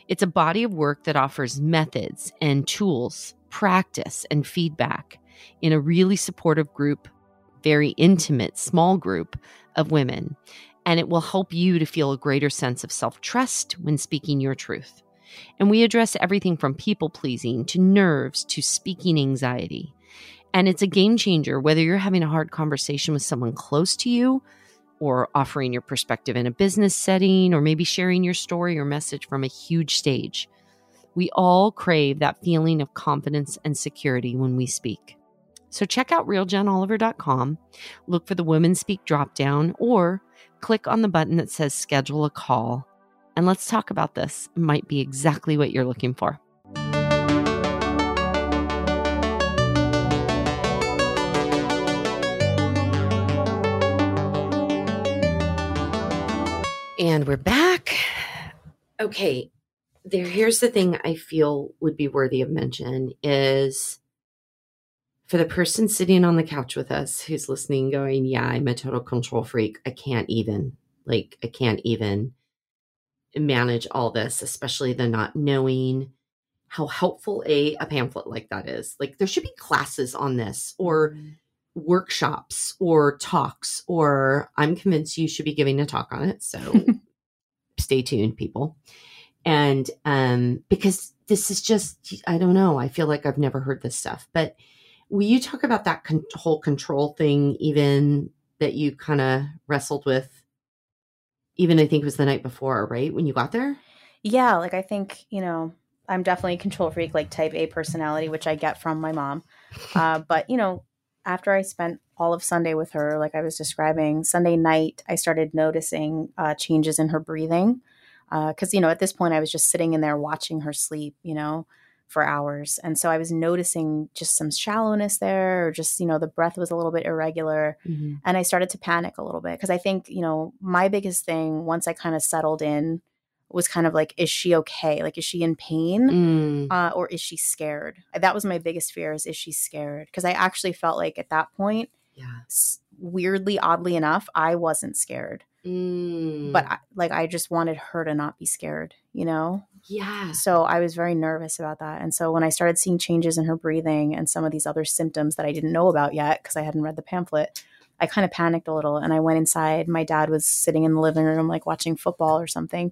It's a body of work that offers methods and tools, practice and feedback in a really supportive group, very intimate, small group of women. And it will help you to feel a greater sense of self trust when speaking your truth. And we address everything from people pleasing to nerves to speaking anxiety. And it's a game changer whether you're having a hard conversation with someone close to you or offering your perspective in a business setting or maybe sharing your story or message from a huge stage. We all crave that feeling of confidence and security when we speak. So check out realjenoliver.com, look for the Women Speak dropdown, or click on the button that says schedule a call. And let's talk about this. It might be exactly what you're looking for. And we're back. Okay, there here's the thing I feel would be worthy of mention is for the person sitting on the couch with us who's listening going, "Yeah, I'm a total control freak. I can't even like I can't even manage all this, especially the not knowing how helpful a a pamphlet like that is. Like there should be classes on this or mm-hmm. Workshops or talks or I'm convinced you should be giving a talk on it. So stay tuned people. And um because this is just I don't know, I feel like I've never heard this stuff. But will you talk about that con- whole control thing even that you kind of wrestled with even I think it was the night before, right? When you got there? Yeah, like I think, you know, I'm definitely a control freak, like type A personality, which I get from my mom. Uh, but, you know, after I spent all of Sunday with her, like I was describing, Sunday night, I started noticing uh, changes in her breathing. Because, uh, you know, at this point, I was just sitting in there watching her sleep, you know, for hours. And so I was noticing just some shallowness there, or just, you know, the breath was a little bit irregular. Mm-hmm. And I started to panic a little bit because I think, you know, my biggest thing once I kind of settled in was kind of like, is she okay? Like, is she in pain mm. uh, or is she scared? That was my biggest fear is, is she scared? Because I actually felt like at that point, yeah. weirdly, oddly enough, I wasn't scared. Mm. But I, like, I just wanted her to not be scared, you know? Yeah. So I was very nervous about that. And so when I started seeing changes in her breathing and some of these other symptoms that I didn't know about yet because I hadn't read the pamphlet, I kind of panicked a little and I went inside. My dad was sitting in the living room, like watching football or something.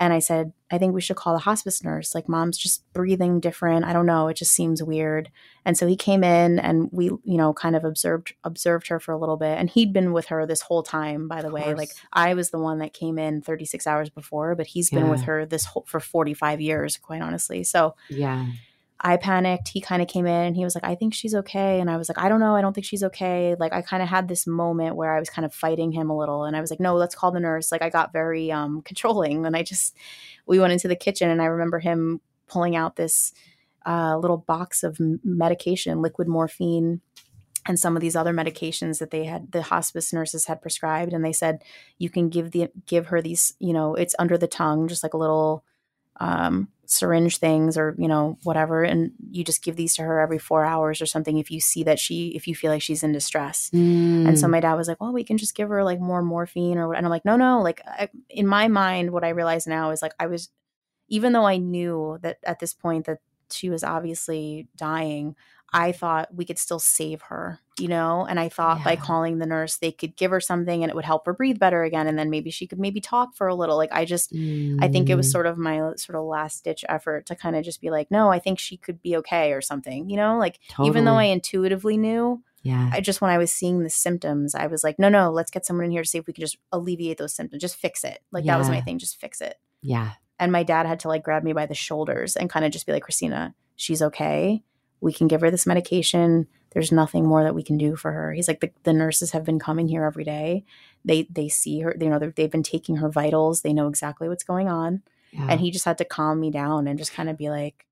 And I said, I think we should call the hospice nurse. Like, mom's just breathing different. I don't know. It just seems weird. And so he came in and we, you know, kind of observed observed her for a little bit. And he'd been with her this whole time, by the way. Like, I was the one that came in 36 hours before, but he's been with her this whole for 45 years, quite honestly. So, yeah. I panicked. He kind of came in and he was like, I think she's okay. And I was like, I don't know. I don't think she's okay. Like, I kind of had this moment where I was kind of fighting him a little. And I was like, no, let's call the nurse. Like, I got very um, controlling. And I just, we went into the kitchen and I remember him pulling out this uh, little box of medication, liquid morphine, and some of these other medications that they had the hospice nurses had prescribed and they said you can give the give her these you know it's under the tongue just like a little um, syringe things or you know whatever and you just give these to her every four hours or something if you see that she if you feel like she's in distress mm. and so mm. my dad was like well we can just give her like more morphine or what and i'm like no no like I, in my mind what i realize now is like i was even though i knew that at this point that she was obviously dying I thought we could still save her, you know? And I thought yeah. by calling the nurse, they could give her something and it would help her breathe better again. And then maybe she could maybe talk for a little. Like, I just, mm. I think it was mm. sort of my sort of last ditch effort to kind of just be like, no, I think she could be okay or something, you know? Like, totally. even though I intuitively knew, yeah. I just, when I was seeing the symptoms, I was like, no, no, let's get someone in here to see if we can just alleviate those symptoms, just fix it. Like, yeah. that was my thing, just fix it. Yeah. And my dad had to like grab me by the shoulders and kind of just be like, Christina, she's okay we can give her this medication. There's nothing more that we can do for her. He's like the, the nurses have been coming here every day. They they see her you know they've been taking her vitals. They know exactly what's going on. Yeah. and he just had to calm me down and just kind of be like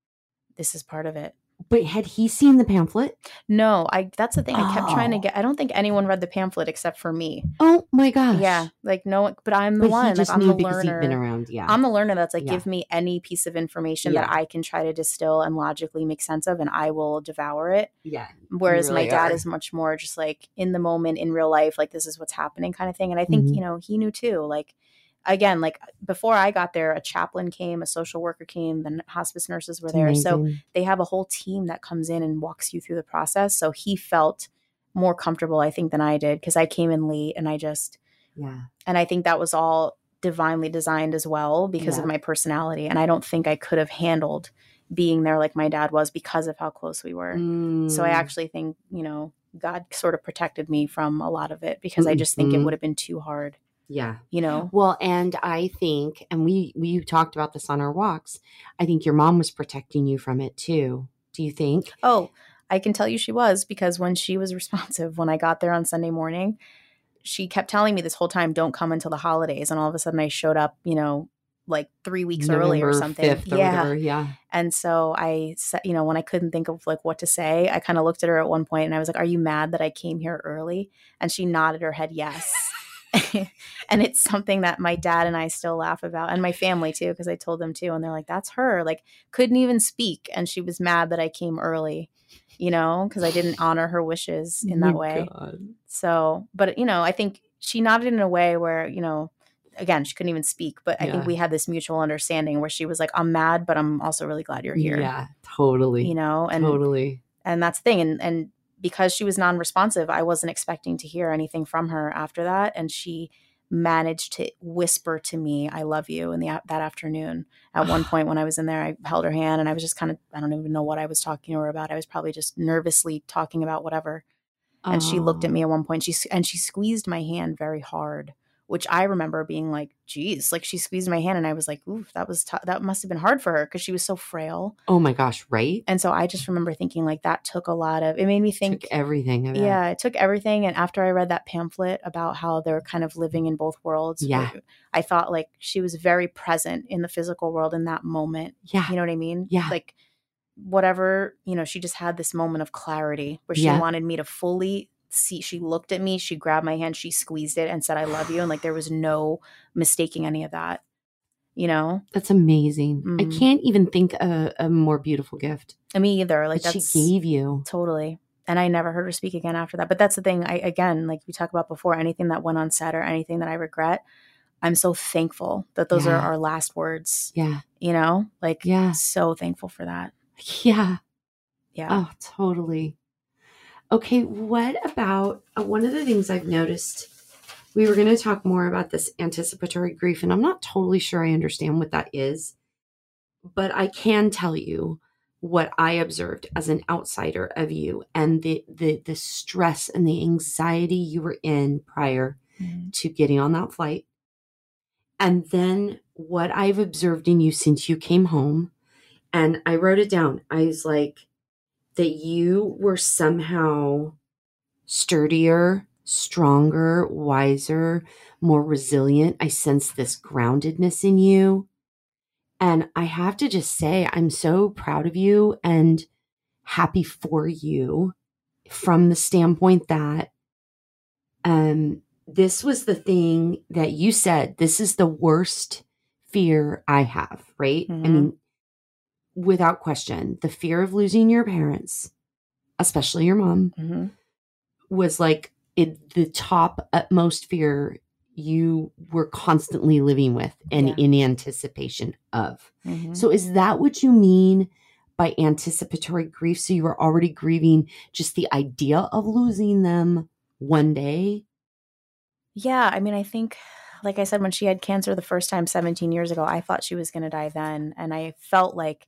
this is part of it But had he seen the pamphlet? No, I that's the thing. I kept trying to Oh. get I don't think anyone read the pamphlet except for me. Oh my gosh. Yeah. Like no one but I'm the But one. Like I'm the because learner. been around. Yeah. I'm the learner that's like, Yeah. give me any piece of information that I can try to distill and logically make sense of, and I will devour it. yeah. Whereas really my dad are. is much more just like in the moment, in real life, like this is what's happening kind of thing. And I think, Mhm. you know, he knew too. Like, again, like before I got there, a chaplain came, a social worker came, the hospice nurses were there. So they have a whole team that comes in and walks you through the process. So he felt more comfortable, I think, than I did because I came in late and I just, yeah. and I think that was all divinely designed as well because of my personality. And I don't think I could have handled being there like my dad was because of how close we were. So I Mm. actually think, you know, God sort of protected me from a lot of it because I just think it Mhm. would have been too hard, Yeah. you know? Well, and I think, and we we talked about this on our walks. I think your mom was protecting you from it too. Do you think? Oh, I can tell you she was because when she was responsive, when I got there on Sunday morning, she kept telling me this whole time, don't come until the holidays. And all of a sudden I showed up, you know, like three weeks early or something. or yeah. whatever. Yeah. And so I said, you know, when I couldn't think of like what to say, I kind of looked at her at one point and I was like, Are you mad that I came here early? And she nodded her head yes. and it's something that my dad and I still laugh about and my family too, because I told them too. And they're like, That's her. Like, couldn't even speak. And she was mad that I came early, you know, because I didn't honor her wishes in that Oh way. God. So, but you know, I think she nodded in a way where, you know, again, she couldn't even speak, but I think we had this mutual understanding where she was like, I'm mad, but I'm also really glad you're here. Yeah, totally. You know, and totally. and that's the thing. And and because she was non-responsive, I wasn't expecting to hear anything from her after that. And she managed to whisper to me, I love you in the that afternoon. At one point when I was in there, I held her hand and I was just kind of I don't even know what I was talking to her about. I was probably just nervously talking about whatever and she looked at me at one point she and she squeezed my hand very hard which i remember being like geez like she squeezed my hand and i was like ooh that was that must have been hard for her because she was so frail Oh my gosh, right? and so i just remember thinking like that took a lot of it made me think Took everything. Yeah it took everything and after i read that pamphlet about how they're kind of living in both worlds Yeah. i thought like she was very present in the physical world in that moment Yeah. you know what I mean? Yeah. Like whatever, you know, she just had this moment of clarity where she Yeah. wanted me to fully see. She looked at me, she grabbed my hand, she squeezed it and said, I love you. And like there was no mistaking any of that, you know? That's amazing. I Mhm. can't even think of a more beautiful gift And me either. Like that she gave you. totally. And I never heard her speak again after that. But that's the thing. I again, like we talked about before, anything that went unsaid or anything that I regret, I'm so thankful that those are our last words. Yeah. You know? Like Yeah. so thankful for that. Yeah. Yeah. Oh, totally. Okay, what about uh, one of the things I've noticed? We were going to talk more about this anticipatory grief, and I'm not totally sure I understand what that is, but I can tell you what I observed as an outsider of you and the the the stress and the anxiety you were in prior Mhm. to getting on that flight. And then what I've observed in you since you came home, and I wrote it down. I was like, that you were somehow sturdier, stronger, wiser, more resilient. I sense this groundedness in you. And I have to just say, I'm so proud of you and happy for you from the standpoint that um this was the thing that you said this is the worst fear I have, right? I Mhm. mean, without question, the fear of losing your parents, especially your mom, Mhm. was like it, the top utmost fear you were constantly living with and Yeah. in anticipation of. Mhm. So, is that what you mean by anticipatory grief? So, you were already grieving just the idea of losing them one day? Yeah, I mean, I think, like I said, when she had cancer the first time 17 years ago, I thought she was going to die then. And I felt like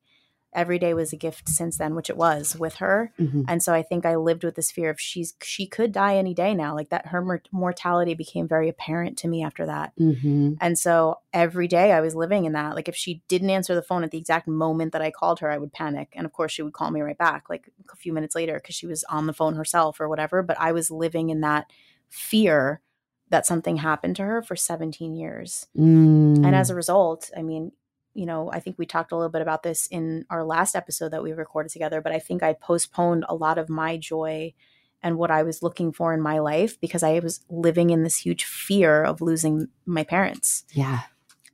every day was a gift since then, which it was with her. Mhm. And so I think I lived with this fear of she's she could die any day now. Like that, her mor- mortality became very apparent to me after that. Mhm. And so every day I was living in that. Like if she didn't answer the phone at the exact moment that I called her, I would panic. And of course, she would call me right back, like a few minutes later, because she was on the phone herself or whatever. But I was living in that fear that something happened to her for 17 years. Mm. And as a result, I mean, you know, I think we talked a little bit about this in our last episode that we recorded together, but I think I postponed a lot of my joy and what I was looking for in my life because I was living in this huge fear of losing my parents. Yeah.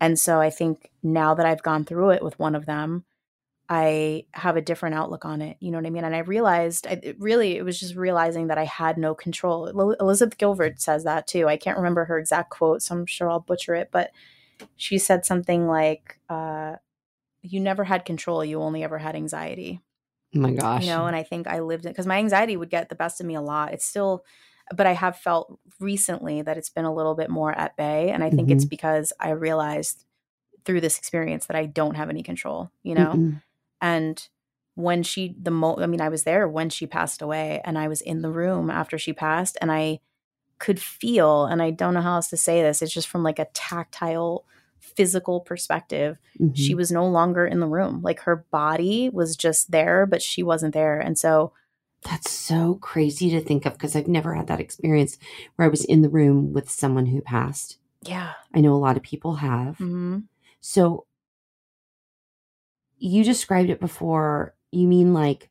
And so I think now that I've gone through it with one of them, I have a different outlook on it. You know what I mean? And I realized, I, it really, it was just realizing that I had no control. El- Elizabeth Gilbert says that too. I can't remember her exact quote, so I'm sure I'll butcher it, but she said something like, uh, "You never had control. You only ever had anxiety." Oh my gosh. You know, and I think I lived it because my anxiety would get the best of me a lot. It's still, but I have felt recently that it's been a little bit more at bay, and I think it's because I realized through this experience that I don't have any control. You know Mm-mm. and when she the mo i mean i was there when she passed away and i was in the room after she passed and i could feel and i don't know how else to say this it's just from like a tactile physical perspective she Mhm. was no longer in the room like her body was just there but she wasn't there and so That's so crazy to think of because I've never had that experience where I was in the room with someone who passed. yeah I know a lot of people have. hmm So you described it before. You mean like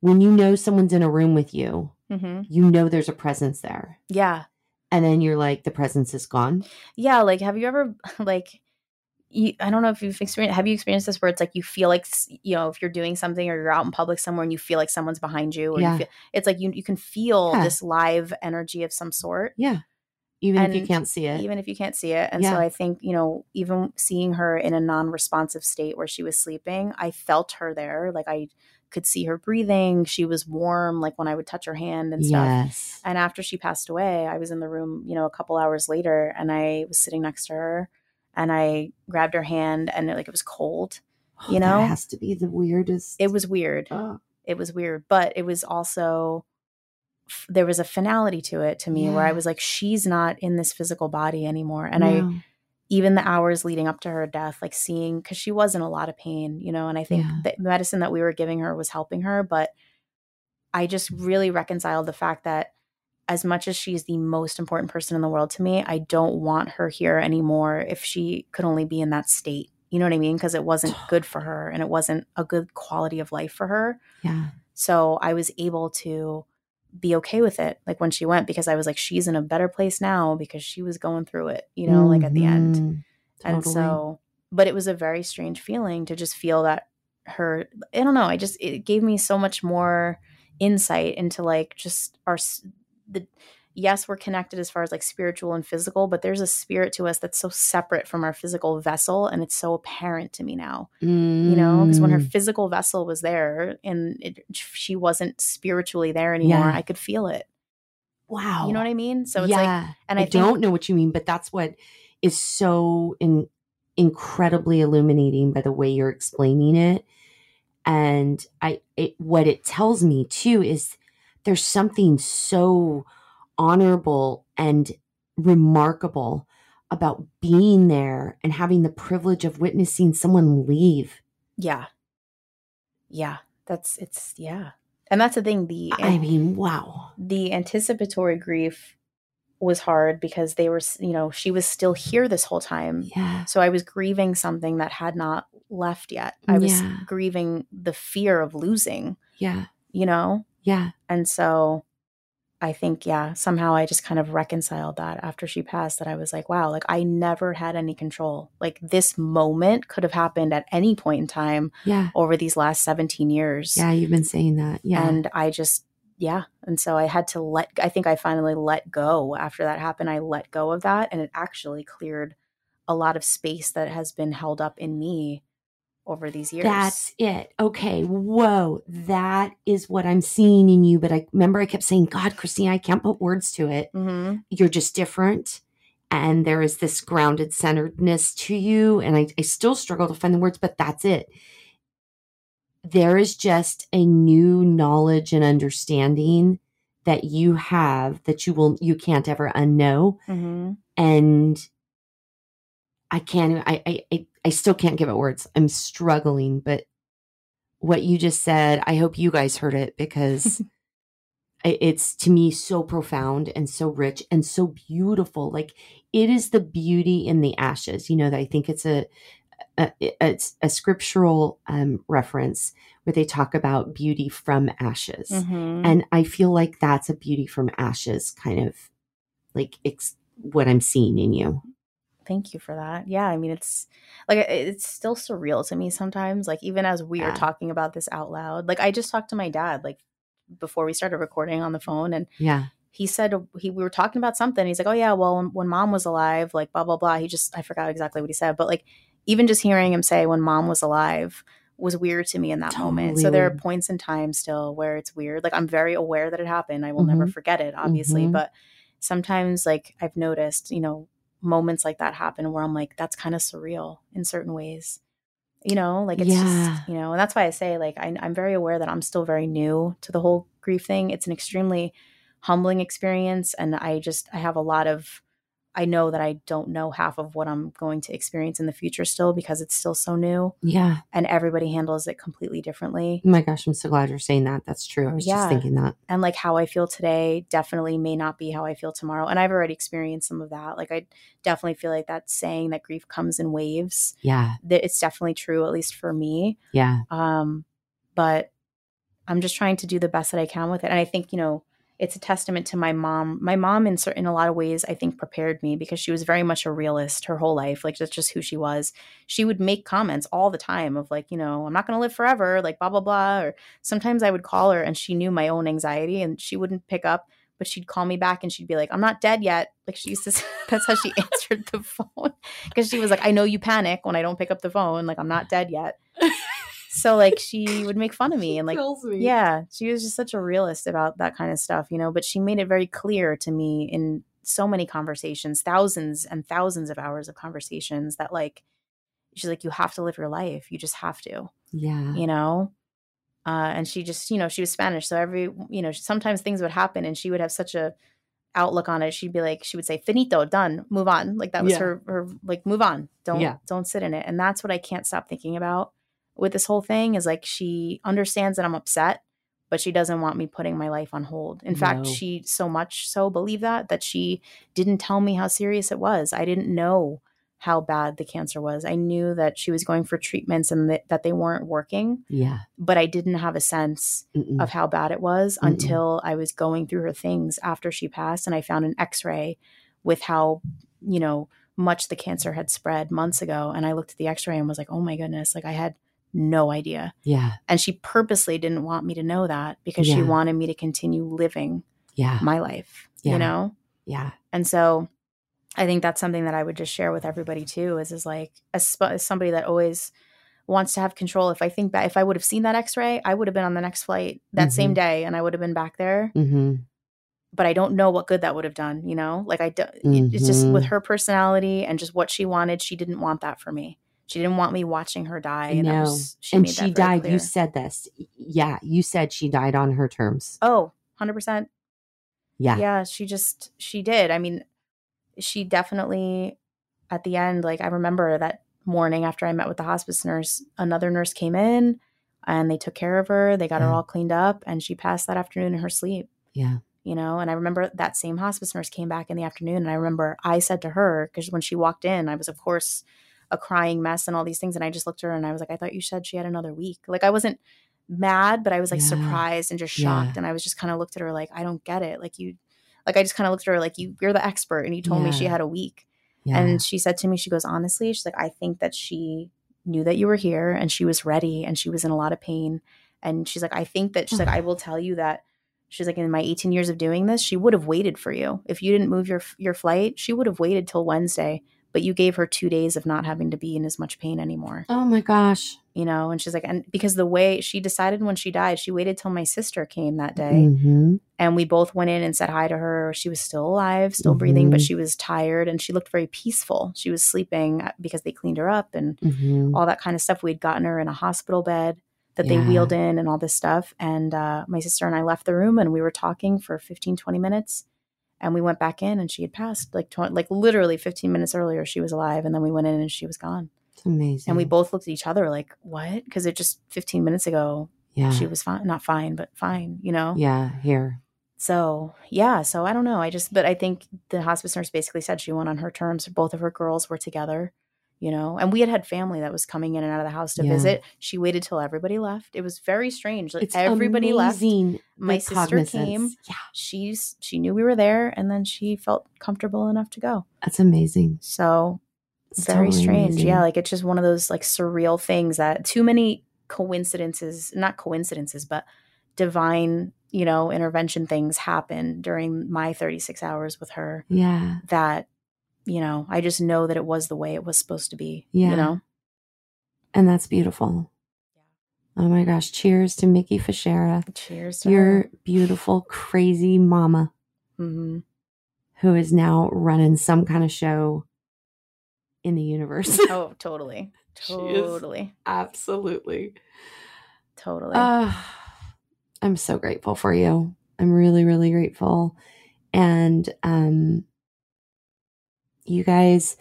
when you know someone's in a room with you, hmm you know there's a presence there. yeah And then you're like, the presence is gone. yeah like have you ever like you, I don't know if you've experienced have you experienced this where it's like you feel like you know if you're doing something or you're out in public somewhere and you feel like someone's behind you or Yeah. you feel it's like you you can feel Yeah. this live energy of some sort Yeah. Even if you can't see it. even if you can't see it and Yeah. so I think you know even seeing her in a non-responsive state where she was sleeping I felt her there like I could see her breathing she was warm like when I would touch her hand and stuff yes. and after she passed away, I was in the room, you know, a couple hours later and I was sitting next to her and I grabbed her hand and it, like it was cold. Oh, you know? that has to be the weirdest. It was weird. Oh, It was weird, but it was also there was a finality to it to me where I was like she's not in this physical body anymore. And I no. Even the hours leading up to her death, like seeing because she was in a lot of pain, you know, and I think Yeah. the medicine that we were giving her was helping her, but I just really reconciled the fact that as much as she's the most important person in the world to me, I don't want her here anymore if she could only be in that state. You know what I mean? Because it wasn't good for her and it wasn't a good quality of life for her. Yeah. So I was able to be okay with it, like when she went, because I was like, she's in a better place now because she was going through it, you know, like at the end. Mhm. And so, but it was a very strange feeling to just feel that her, I don't know, I just, it gave me so much more insight into like just our, the, yes, we're connected as far as like spiritual and physical, but there's a spirit to us that's so separate from our physical vessel. And it's so apparent to me now, you know, because when her Mm. physical vessel was there and it, she wasn't spiritually there anymore, Yeah. I could feel it. wow. You know what I mean? So it's like, and I, I, think, don't know what you mean, but that's what is so in, incredibly illuminating by the way you're explaining it. And I, it, what it tells me too is there's something so honorable and remarkable about being there and having the privilege of witnessing someone leave. Yeah. Yeah. That's it's yeah. And that's the thing, the I mean, wow. the anticipatory grief was hard because they were, you know, she was still here this whole time. Yeah. So I was grieving something that had not left yet. I was Yeah. grieving the fear of losing, Yeah. you know? Yeah. And so I think, yeah, somehow I just kind of reconciled that after she passed that I was like, wow, like I never had any control. Like this moment could have happened at any point in time Yeah. over these last 17 years. Yeah. You've been saying that. Yeah. And I just, yeah. And so I had to let, I think I finally let go after that happened. I let go of that. And it actually cleared a lot of space that has been held up in me over these years. That's it. Okay. Whoa. That is what I'm seeing in you. But I remember I kept saying, God, Christine, I can't put words to it. hmm You're just different. And there is this grounded centeredness to you. And I, I still struggle to find the words, but that's it. There is just a new knowledge and understanding that you have that you will you can't ever unknow hmm and I can't. I, I I I still can't give it words. I'm struggling, but what you just said, I hope you guys heard it because it's to me so profound and so rich and so beautiful. Like it is the beauty in the ashes. You know, that I think it's a a, a, a scriptural um, reference where they talk about beauty from ashes. Mhm. And I feel like that's a beauty from ashes kind of like ex- what I'm seeing in you. Thank you for that. Yeah, I mean, it's like it's still surreal to me sometimes. Like even as we Yeah. are talking about this out loud, like I just talked to my dad like before we started recording on the phone, and Yeah. he said he we were talking about something. He's like, "Oh yeah, well when, when mom was alive, like blah blah blah." He just I forgot exactly what he said, but like even just hearing him say when mom was alive was weird to me in that moment. So there are points in time still where it's weird. Like I'm very aware that it happened. I will never Mhm. forget it, obviously, Mhm. but sometimes like I've noticed, you know, moments like that happen where I'm like that's kind of surreal in certain ways. You know, like it's Yeah. just, you know, and that's why I say like I, I'm very aware that I'm still very new to the whole grief thing. It's an extremely humbling experience and i just i have a lot of i know that i don't know half of what i'm going to experience in the future still because it's still so new Yeah. and everybody handles it completely differently Oh my gosh, I'm so glad you're saying that. That's true. I was Yeah. just thinking that. and like how i feel today definitely may not be how i feel tomorrow and i've already experienced some of that like i definitely feel like that saying that grief comes in waves Yeah. that it's definitely true at least for me Yeah. um but i'm just trying to do the best that i can with it and i think you know it's a testament to my mom. My mom in certain in a lot of ways i think prepared me because she was very much a realist her whole life like that's just who she was. She would make comments all the time of like you know i'm not going to live forever like blah blah blah or sometimes i would call her and she knew my own anxiety and she wouldn't pick up but she'd call me back and she'd be like i'm not dead yet like she used to say, that's how she answered the phone because she was like i know you panic when i don't pick up the phone like i'm not dead yet so like she would make fun of me and like yeah she was just such a realist about that kind of stuff you know but she made it very clear to me in so many conversations thousands and thousands of hours of conversations that like she's like you have to live your life. You just have to Yeah. you know? Uh, and she just you know she was spanish so every you know sometimes things would happen and she would have such a outlook on it. She'd be like she would say finito done move on. Like that was Yeah. her her like move on. Don't Yeah. don't sit in it. And that's what i can't stop thinking about with this whole thing is like she understands that i'm upset but she doesn't want me putting my life on hold in fact she so much so believed that that she didn't tell me how serious it was i didn't know how bad the cancer was i knew that she was going for treatments and that, that they weren't working Yeah. but I didn't have a sense Mm-mm. of how bad it was Mm-mm. until I was going through her things after she passed and I found an x-ray with how, you know, much the cancer had spread months ago and I looked at the x-ray and was like, "Oh my goodness, like I had no idea." Yeah. And she purposely didn't want me to know that because she wanted me to continue living Yeah. my life, Yeah. you know? Yeah. And so I think that's something that I would just share with everybody too is is like as, as somebody that always wants to have control. If I think back, if I would have seen that X-ray, I would have been on the next flight that same Mhm. day, and I would have been back there. Mm-hmm. But I don't know what good that would have done. You know, like I, don't. it's just with Mhm. her personality and just what she wanted. She didn't want that for me. She didn't want me watching her die. And No. was, she and she died. clear. You said this. Yeah. You said she died on her terms. oh, 100 percent. Yeah. yeah she just she did i mean she definitely at the end like i remember that morning after i met with the hospice nurse another nurse came in and they took care of her they got her all cleaned up and she passed that afternoon in her sleep Yeah. you know and i remember that same hospice nurse came back in the afternoon and i remember i said to her because when she walked in i was of course a crying mess and all these things and i just looked at her and i was like i thought you said she had another week like i wasn't mad but i was like Yeah. surprised and just Yeah. shocked and i was just kind of looked at her like i don't get it like you like i just kind of looked at her like you you're the expert and you told me she had a week Yeah. and she said to me she goes honestly she's like i think that she knew that you were here and she was ready and she was in a lot of pain and she's like i think that she's like i will tell you that she's like in my 18 years of doing this she would have waited for you if you didn't move your your flight she would have waited till wednesday but you gave her two days of not having to be in as much pain anymore oh my gosh. you know and she's like and because the way she decided when she died she waited till my sister came that day Mm-hmm. and we both went in and said hi to her she was still alive still breathing but Mhm. she was tired and she looked very peaceful she was sleeping uh, because they cleaned her up and Mm-hmm. all that kind of stuff we'd gotten her in a hospital bed that they wheeled in and all this stuff and uh, my sister and i left the room and we were talking for 15 20 minutes and we went back in and she had passed like 20, like literally 15 minutes earlier she was alive and then we went in and she was gone It's amazing. and we both looked at each other like what because it just 15 minutes ago yeah. she was fine not fine but fine you know yeah. Here. so yeah so i don't know i just but i think the hospice nurse basically said she went on her terms both of her girls were together you know and we had had family that was coming in and out of the house to Yeah. visit she waited till everybody left it was very strange like It's everybody left My sister came. Yeah, she's she knew we were there and then she felt comfortable enough to go that's amazing. so It's very totally strange amazing. yeah like it's just one of those like surreal things that too many coincidences not coincidences but divine you know intervention things happen during my 36 hours with her yeah. that you know i just know that it was the way it was supposed to be Yeah. you know And that's beautiful. Oh my gosh. Cheers to Mickey Fichera, cheers to your beautiful, crazy mama hmm who is now running some kind of show in the universe. oh totally totally Absolutely. totally Uh, I'm so grateful for you. I'm really, really grateful. And um you guys,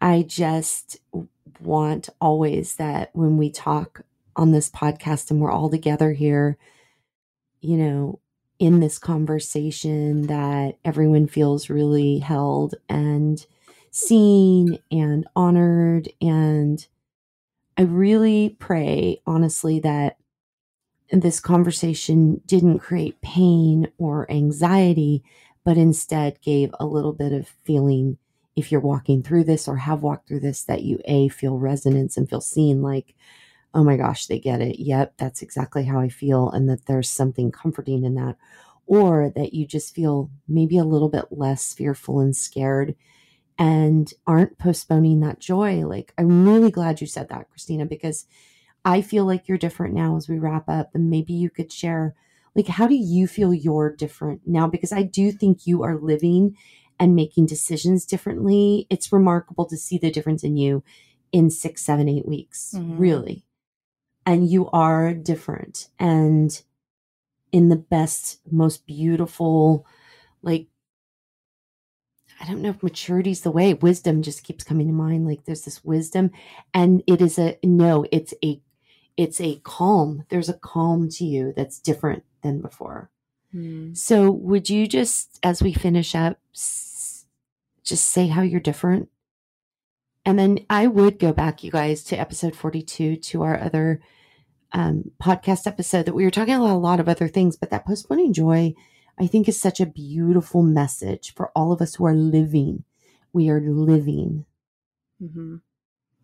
I just want always that when we talk on this podcast and we're all together here, you know, in this conversation that everyone feels really held and seen and honored. And I really pray honestly that this conversation didn't create pain or anxiety, but instead gave a little bit of feeling if you're walking through this or have walked through this, that you A, feel resonance and feel seen like, oh my gosh, they get it. Yep, that's exactly how I feel. And that there's something comforting in that. Or that you just feel maybe a little bit less fearful and scared and aren't postponing that joy. Like, I'm really glad you said that, Christina, because I feel like you're different now as we wrap up. And maybe you could share, like, how do you feel you're different now? Because I do think you are living and making decisions differently. It's remarkable to see the difference in you in six, seven, eight weeks, Mhm. really. And you are different and in the best, most beautiful, like, I don't know if maturity's the way. Wisdom just keeps coming to mind. Like there's this wisdom, and it is a no. It's a, it's a calm. There's a calm to you that's different than before. Mm. So would you just, as we finish up, s- just say how you're different, and then I would go back, you guys, to episode 42 to our other um, podcast episode that we were talking about a lot of other things, but that postponing joy I think is such a beautiful message for all of us who are living. We are living. hmm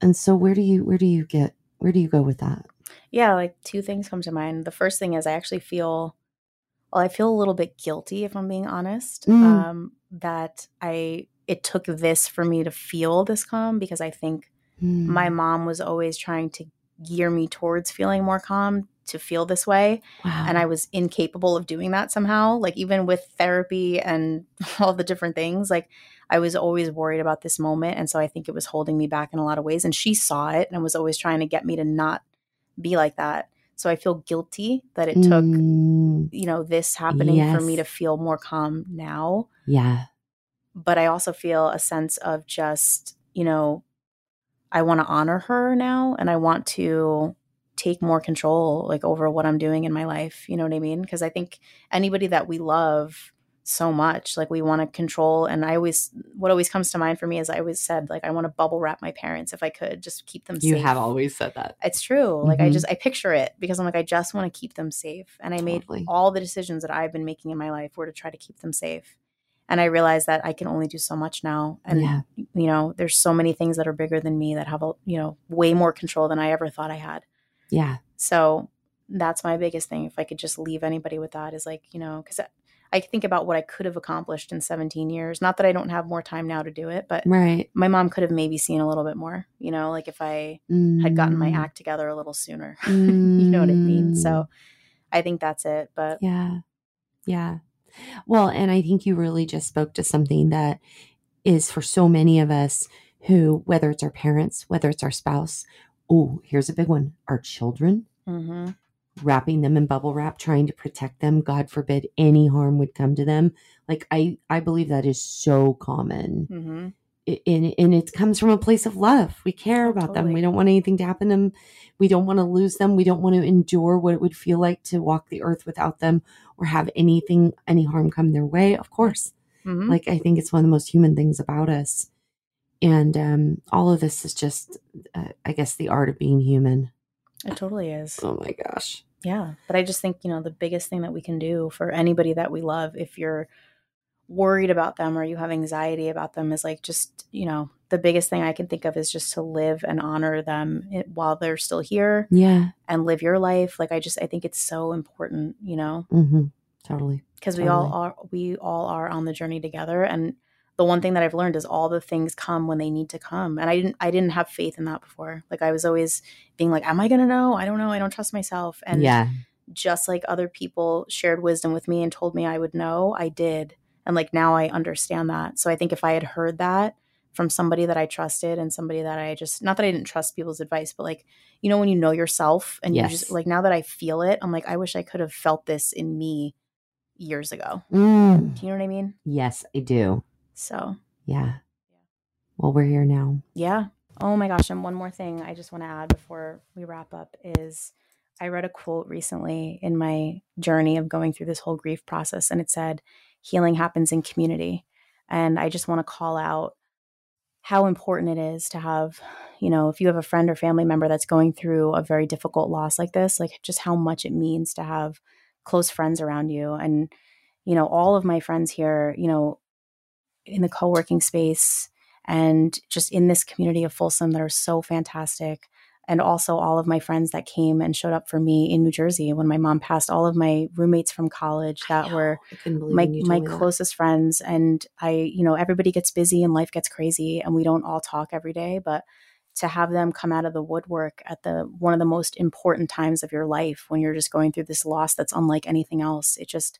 And so where do you where do you get where do you go with that? Yeah, like two things come to mind. The first thing is I actually feel, well, I feel a little bit guilty if I'm being honest, Mm. um, that I it took this for me to feel this calm because I think my Mm, mom was always trying to gear me towards feeling more calm to feel this way wow. and I was incapable of doing that somehow. Like even with therapy and all the different things, like I was always worried about this moment, and so I think it was holding me back in a lot of ways. And she saw it and was always trying to get me to not be like that. So I feel guilty that it took Mm, you know this happening for me to feel more calm now. yeah. But I also feel a sense of just you know I want to honor her now, and I want to take more control like over what I'm doing in my life. You know what I mean? Because I think anybody that we love so much, like we want to control. And I always, what always comes to mind for me is I always said, like, I want to bubble wrap my parents if I could, just keep them You safe. have always said that. It's true. Like I Mhm. just I picture it because I'm like I just want to keep them safe. And I made Totally. all the decisions that I've been making in my life were to try to keep them safe. And I realized that I can only do so much now. And Yeah. you know, there's so many things that are bigger than me that have a, you know, way more control than I ever thought I had. Yeah. So that's my biggest thing. If I could just leave anybody with that is like, you know, because I, think about what I could have accomplished in 17 years. Not that I don't have more time now to do it, but Right. my mom could have maybe seen a little bit more, you know, like if I had gotten my act together a little sooner. you know what I mean? So I think that's it. But Mm. Yeah. Yeah. Well, and I think you really just spoke to something that is for so many of us who, whether it's our parents, whether it's our spouse, oh, here's a big one our children, mhm. Wrapping them in bubble wrap, trying to protect them. God forbid any harm would come to them. Like, I, I believe that is so common. Mhm. I- And, and it comes from a place of love. We care about them. We don't want anything to happen to them. We don't want to lose them. We don't want to endure what it would feel like to walk the earth without them or have anything, any harm come their way. Of course. Mhm. Like, I think it's one of the most human things about us. And um, all of this is just, uh, I guess, the art of being human. It totally is. Oh my gosh. Yeah. But I just think, you know, the biggest thing that we can do for anybody that we love, if you're worried about them or you have anxiety about them, is like just, you know, the biggest thing I can think of is just to live and honor them while they're still here. Yeah. And live your life. Like, I just, I think it's so important, you know? Mm-hmm. Totally. Because totally. we all are, we all are on the journey together. And the one thing that I've learned is all the things come when they need to come. And I didn't I didn't have faith in that before. Like I was always being like, Am I gonna know? I don't know. I don't trust myself. And yeah. just like other people shared wisdom with me and told me I would know, I did. And like now I understand that. So I think if I had heard that from somebody that I trusted and somebody that I just not that I didn't trust people's advice, but like, you know, when you know yourself and Yes. you just like now that I feel it, I'm like, I wish I could have felt this in me years ago. Mm. Do you know what I mean? Yes, I do. So Yeah. Well, we're here now. Yeah. Oh my gosh. And one more thing I just want to add before we wrap up is I read a quote recently in my journey of going through this whole grief process, and it said, healing happens in community. And I just want to call out how important it is to have, you know, if you have a friend or family member that's going through a very difficult loss like this, like just how much it means to have close friends around you. And, you know, all of my friends here, you know, in the co working space, and just in this community of Folsom that are so fantastic. And also all of my friends that came and showed up for me in New Jersey when my mom passed, all of my roommates from college that know. were I couldn't believe my my me that. closest friends. And I, you know, everybody gets busy and life gets crazy and we don't all talk every day, but to have them come out of the woodwork at the one of the most important times of your life when you're just going through this loss that's unlike anything else. It just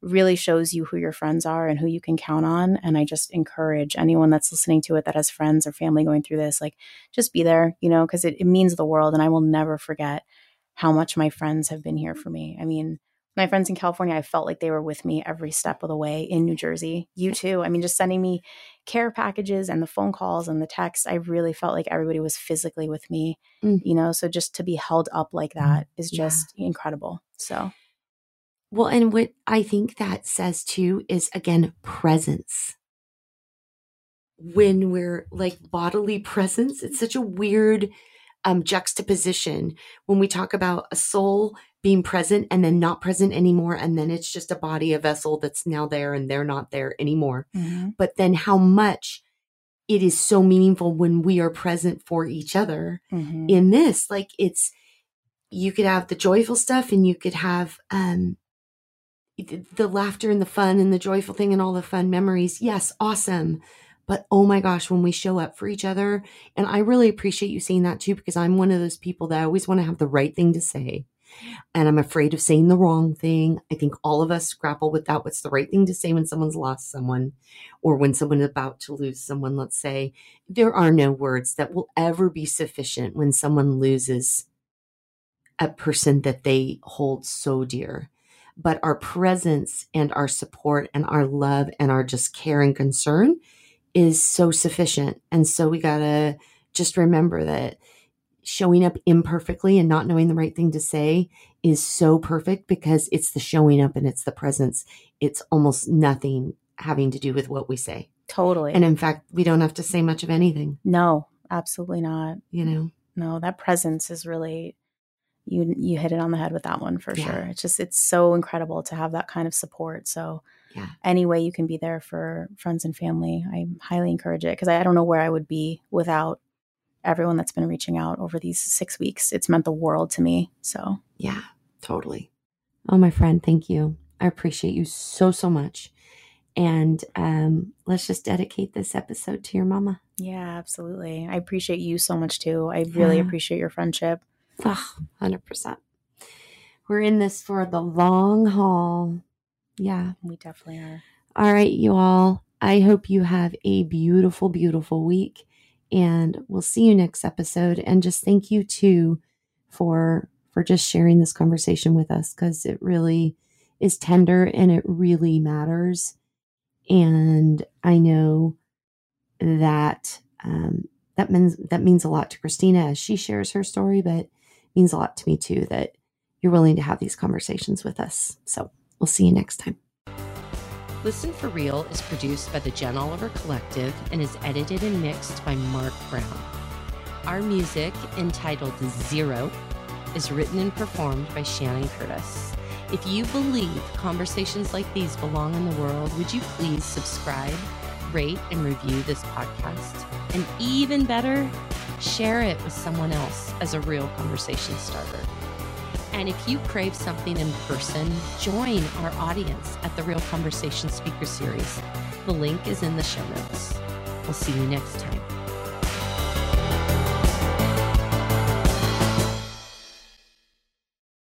really shows you who your friends are and who you can count on. And I just encourage anyone that's listening to it that has friends or family going through this, like just be there, you know, because it, it means the world. And I will never forget how much my friends have been here for me. I mean, my friends in California, I felt like they were with me every step of the way in New Jersey. You too. I mean, just sending me care packages and the phone calls and the texts, I really felt like everybody was physically with me, Mm. you know? So just to be held up like that is Yeah. just incredible. So, Well, and what I think that says too is again, presence. When we're like bodily presence, it's such a weird um, juxtaposition when we talk about a soul being present and then not present anymore. And then it's just a body, a vessel that's now there and they're not there anymore. But then how much it is so meaningful when we are present for each other Mhm. in this like it's you could have the joyful stuff and you could have um the, laughter and the fun and the joyful thing and all the fun memories. Yes awesome. But oh my gosh when we show up for each other and i really appreciate you saying that too because i'm one of those people that i always want to have the right thing to say and i'm afraid of saying the wrong thing. I think all of us grapple with that. What's the right thing to say when someone's lost someone or when someone's about to lose someone let's say? There are no words that will ever be sufficient when someone loses a person that they hold so dear. But our presence and our support and our love and our just care and concern is so sufficient. And so we got to just remember that showing up imperfectly and not knowing the right thing to say is so perfect because it's the showing up and it's the presence. It's almost nothing having to do with what we say. Totally. And in fact, we don't have to say much of anything, no, absolutely not. you know? No, that presence is really you you hit it on the head with that one for Yeah. sure. It's just it's so incredible to have that kind of support. So Yeah. any way you can be there for friends and family, I highly encourage it because I, I don't know where I would be without everyone that's been reaching out over these six weeks. It's meant the world to me. So Yeah, totally. Oh, my friend, thank you. I appreciate you so, so much. And um, let's just dedicate this episode to your mama. yeah, absolutely. I appreciate you so much too. I really Yeah. appreciate your friendship. Oh, 100%. We're in this for the long haul. Yeah. We definitely are. All right, you all. I hope you have a beautiful, beautiful week. And we'll see you next episode. And just thank you too for for just sharing this conversation with us because it really is tender and it really matters. And I know that um, that means that means a lot to Christina as she shares her story, but means a lot to me too that you're willing to have these conversations with us. So we'll see you next time. Listen for Real is produced by the Jen Oliver Collective and is edited and mixed by Mark Brown. Our music, entitled Zero, is written and performed by Shannon Curtis. If you believe conversations like these belong in the world, would you please subscribe, rate, and review this podcast? And even better, share it with someone else as a real conversation starter. And if you crave something in person, join our audience at the Real Conversation Speaker Series. The link is in the show notes. We'll see you next time.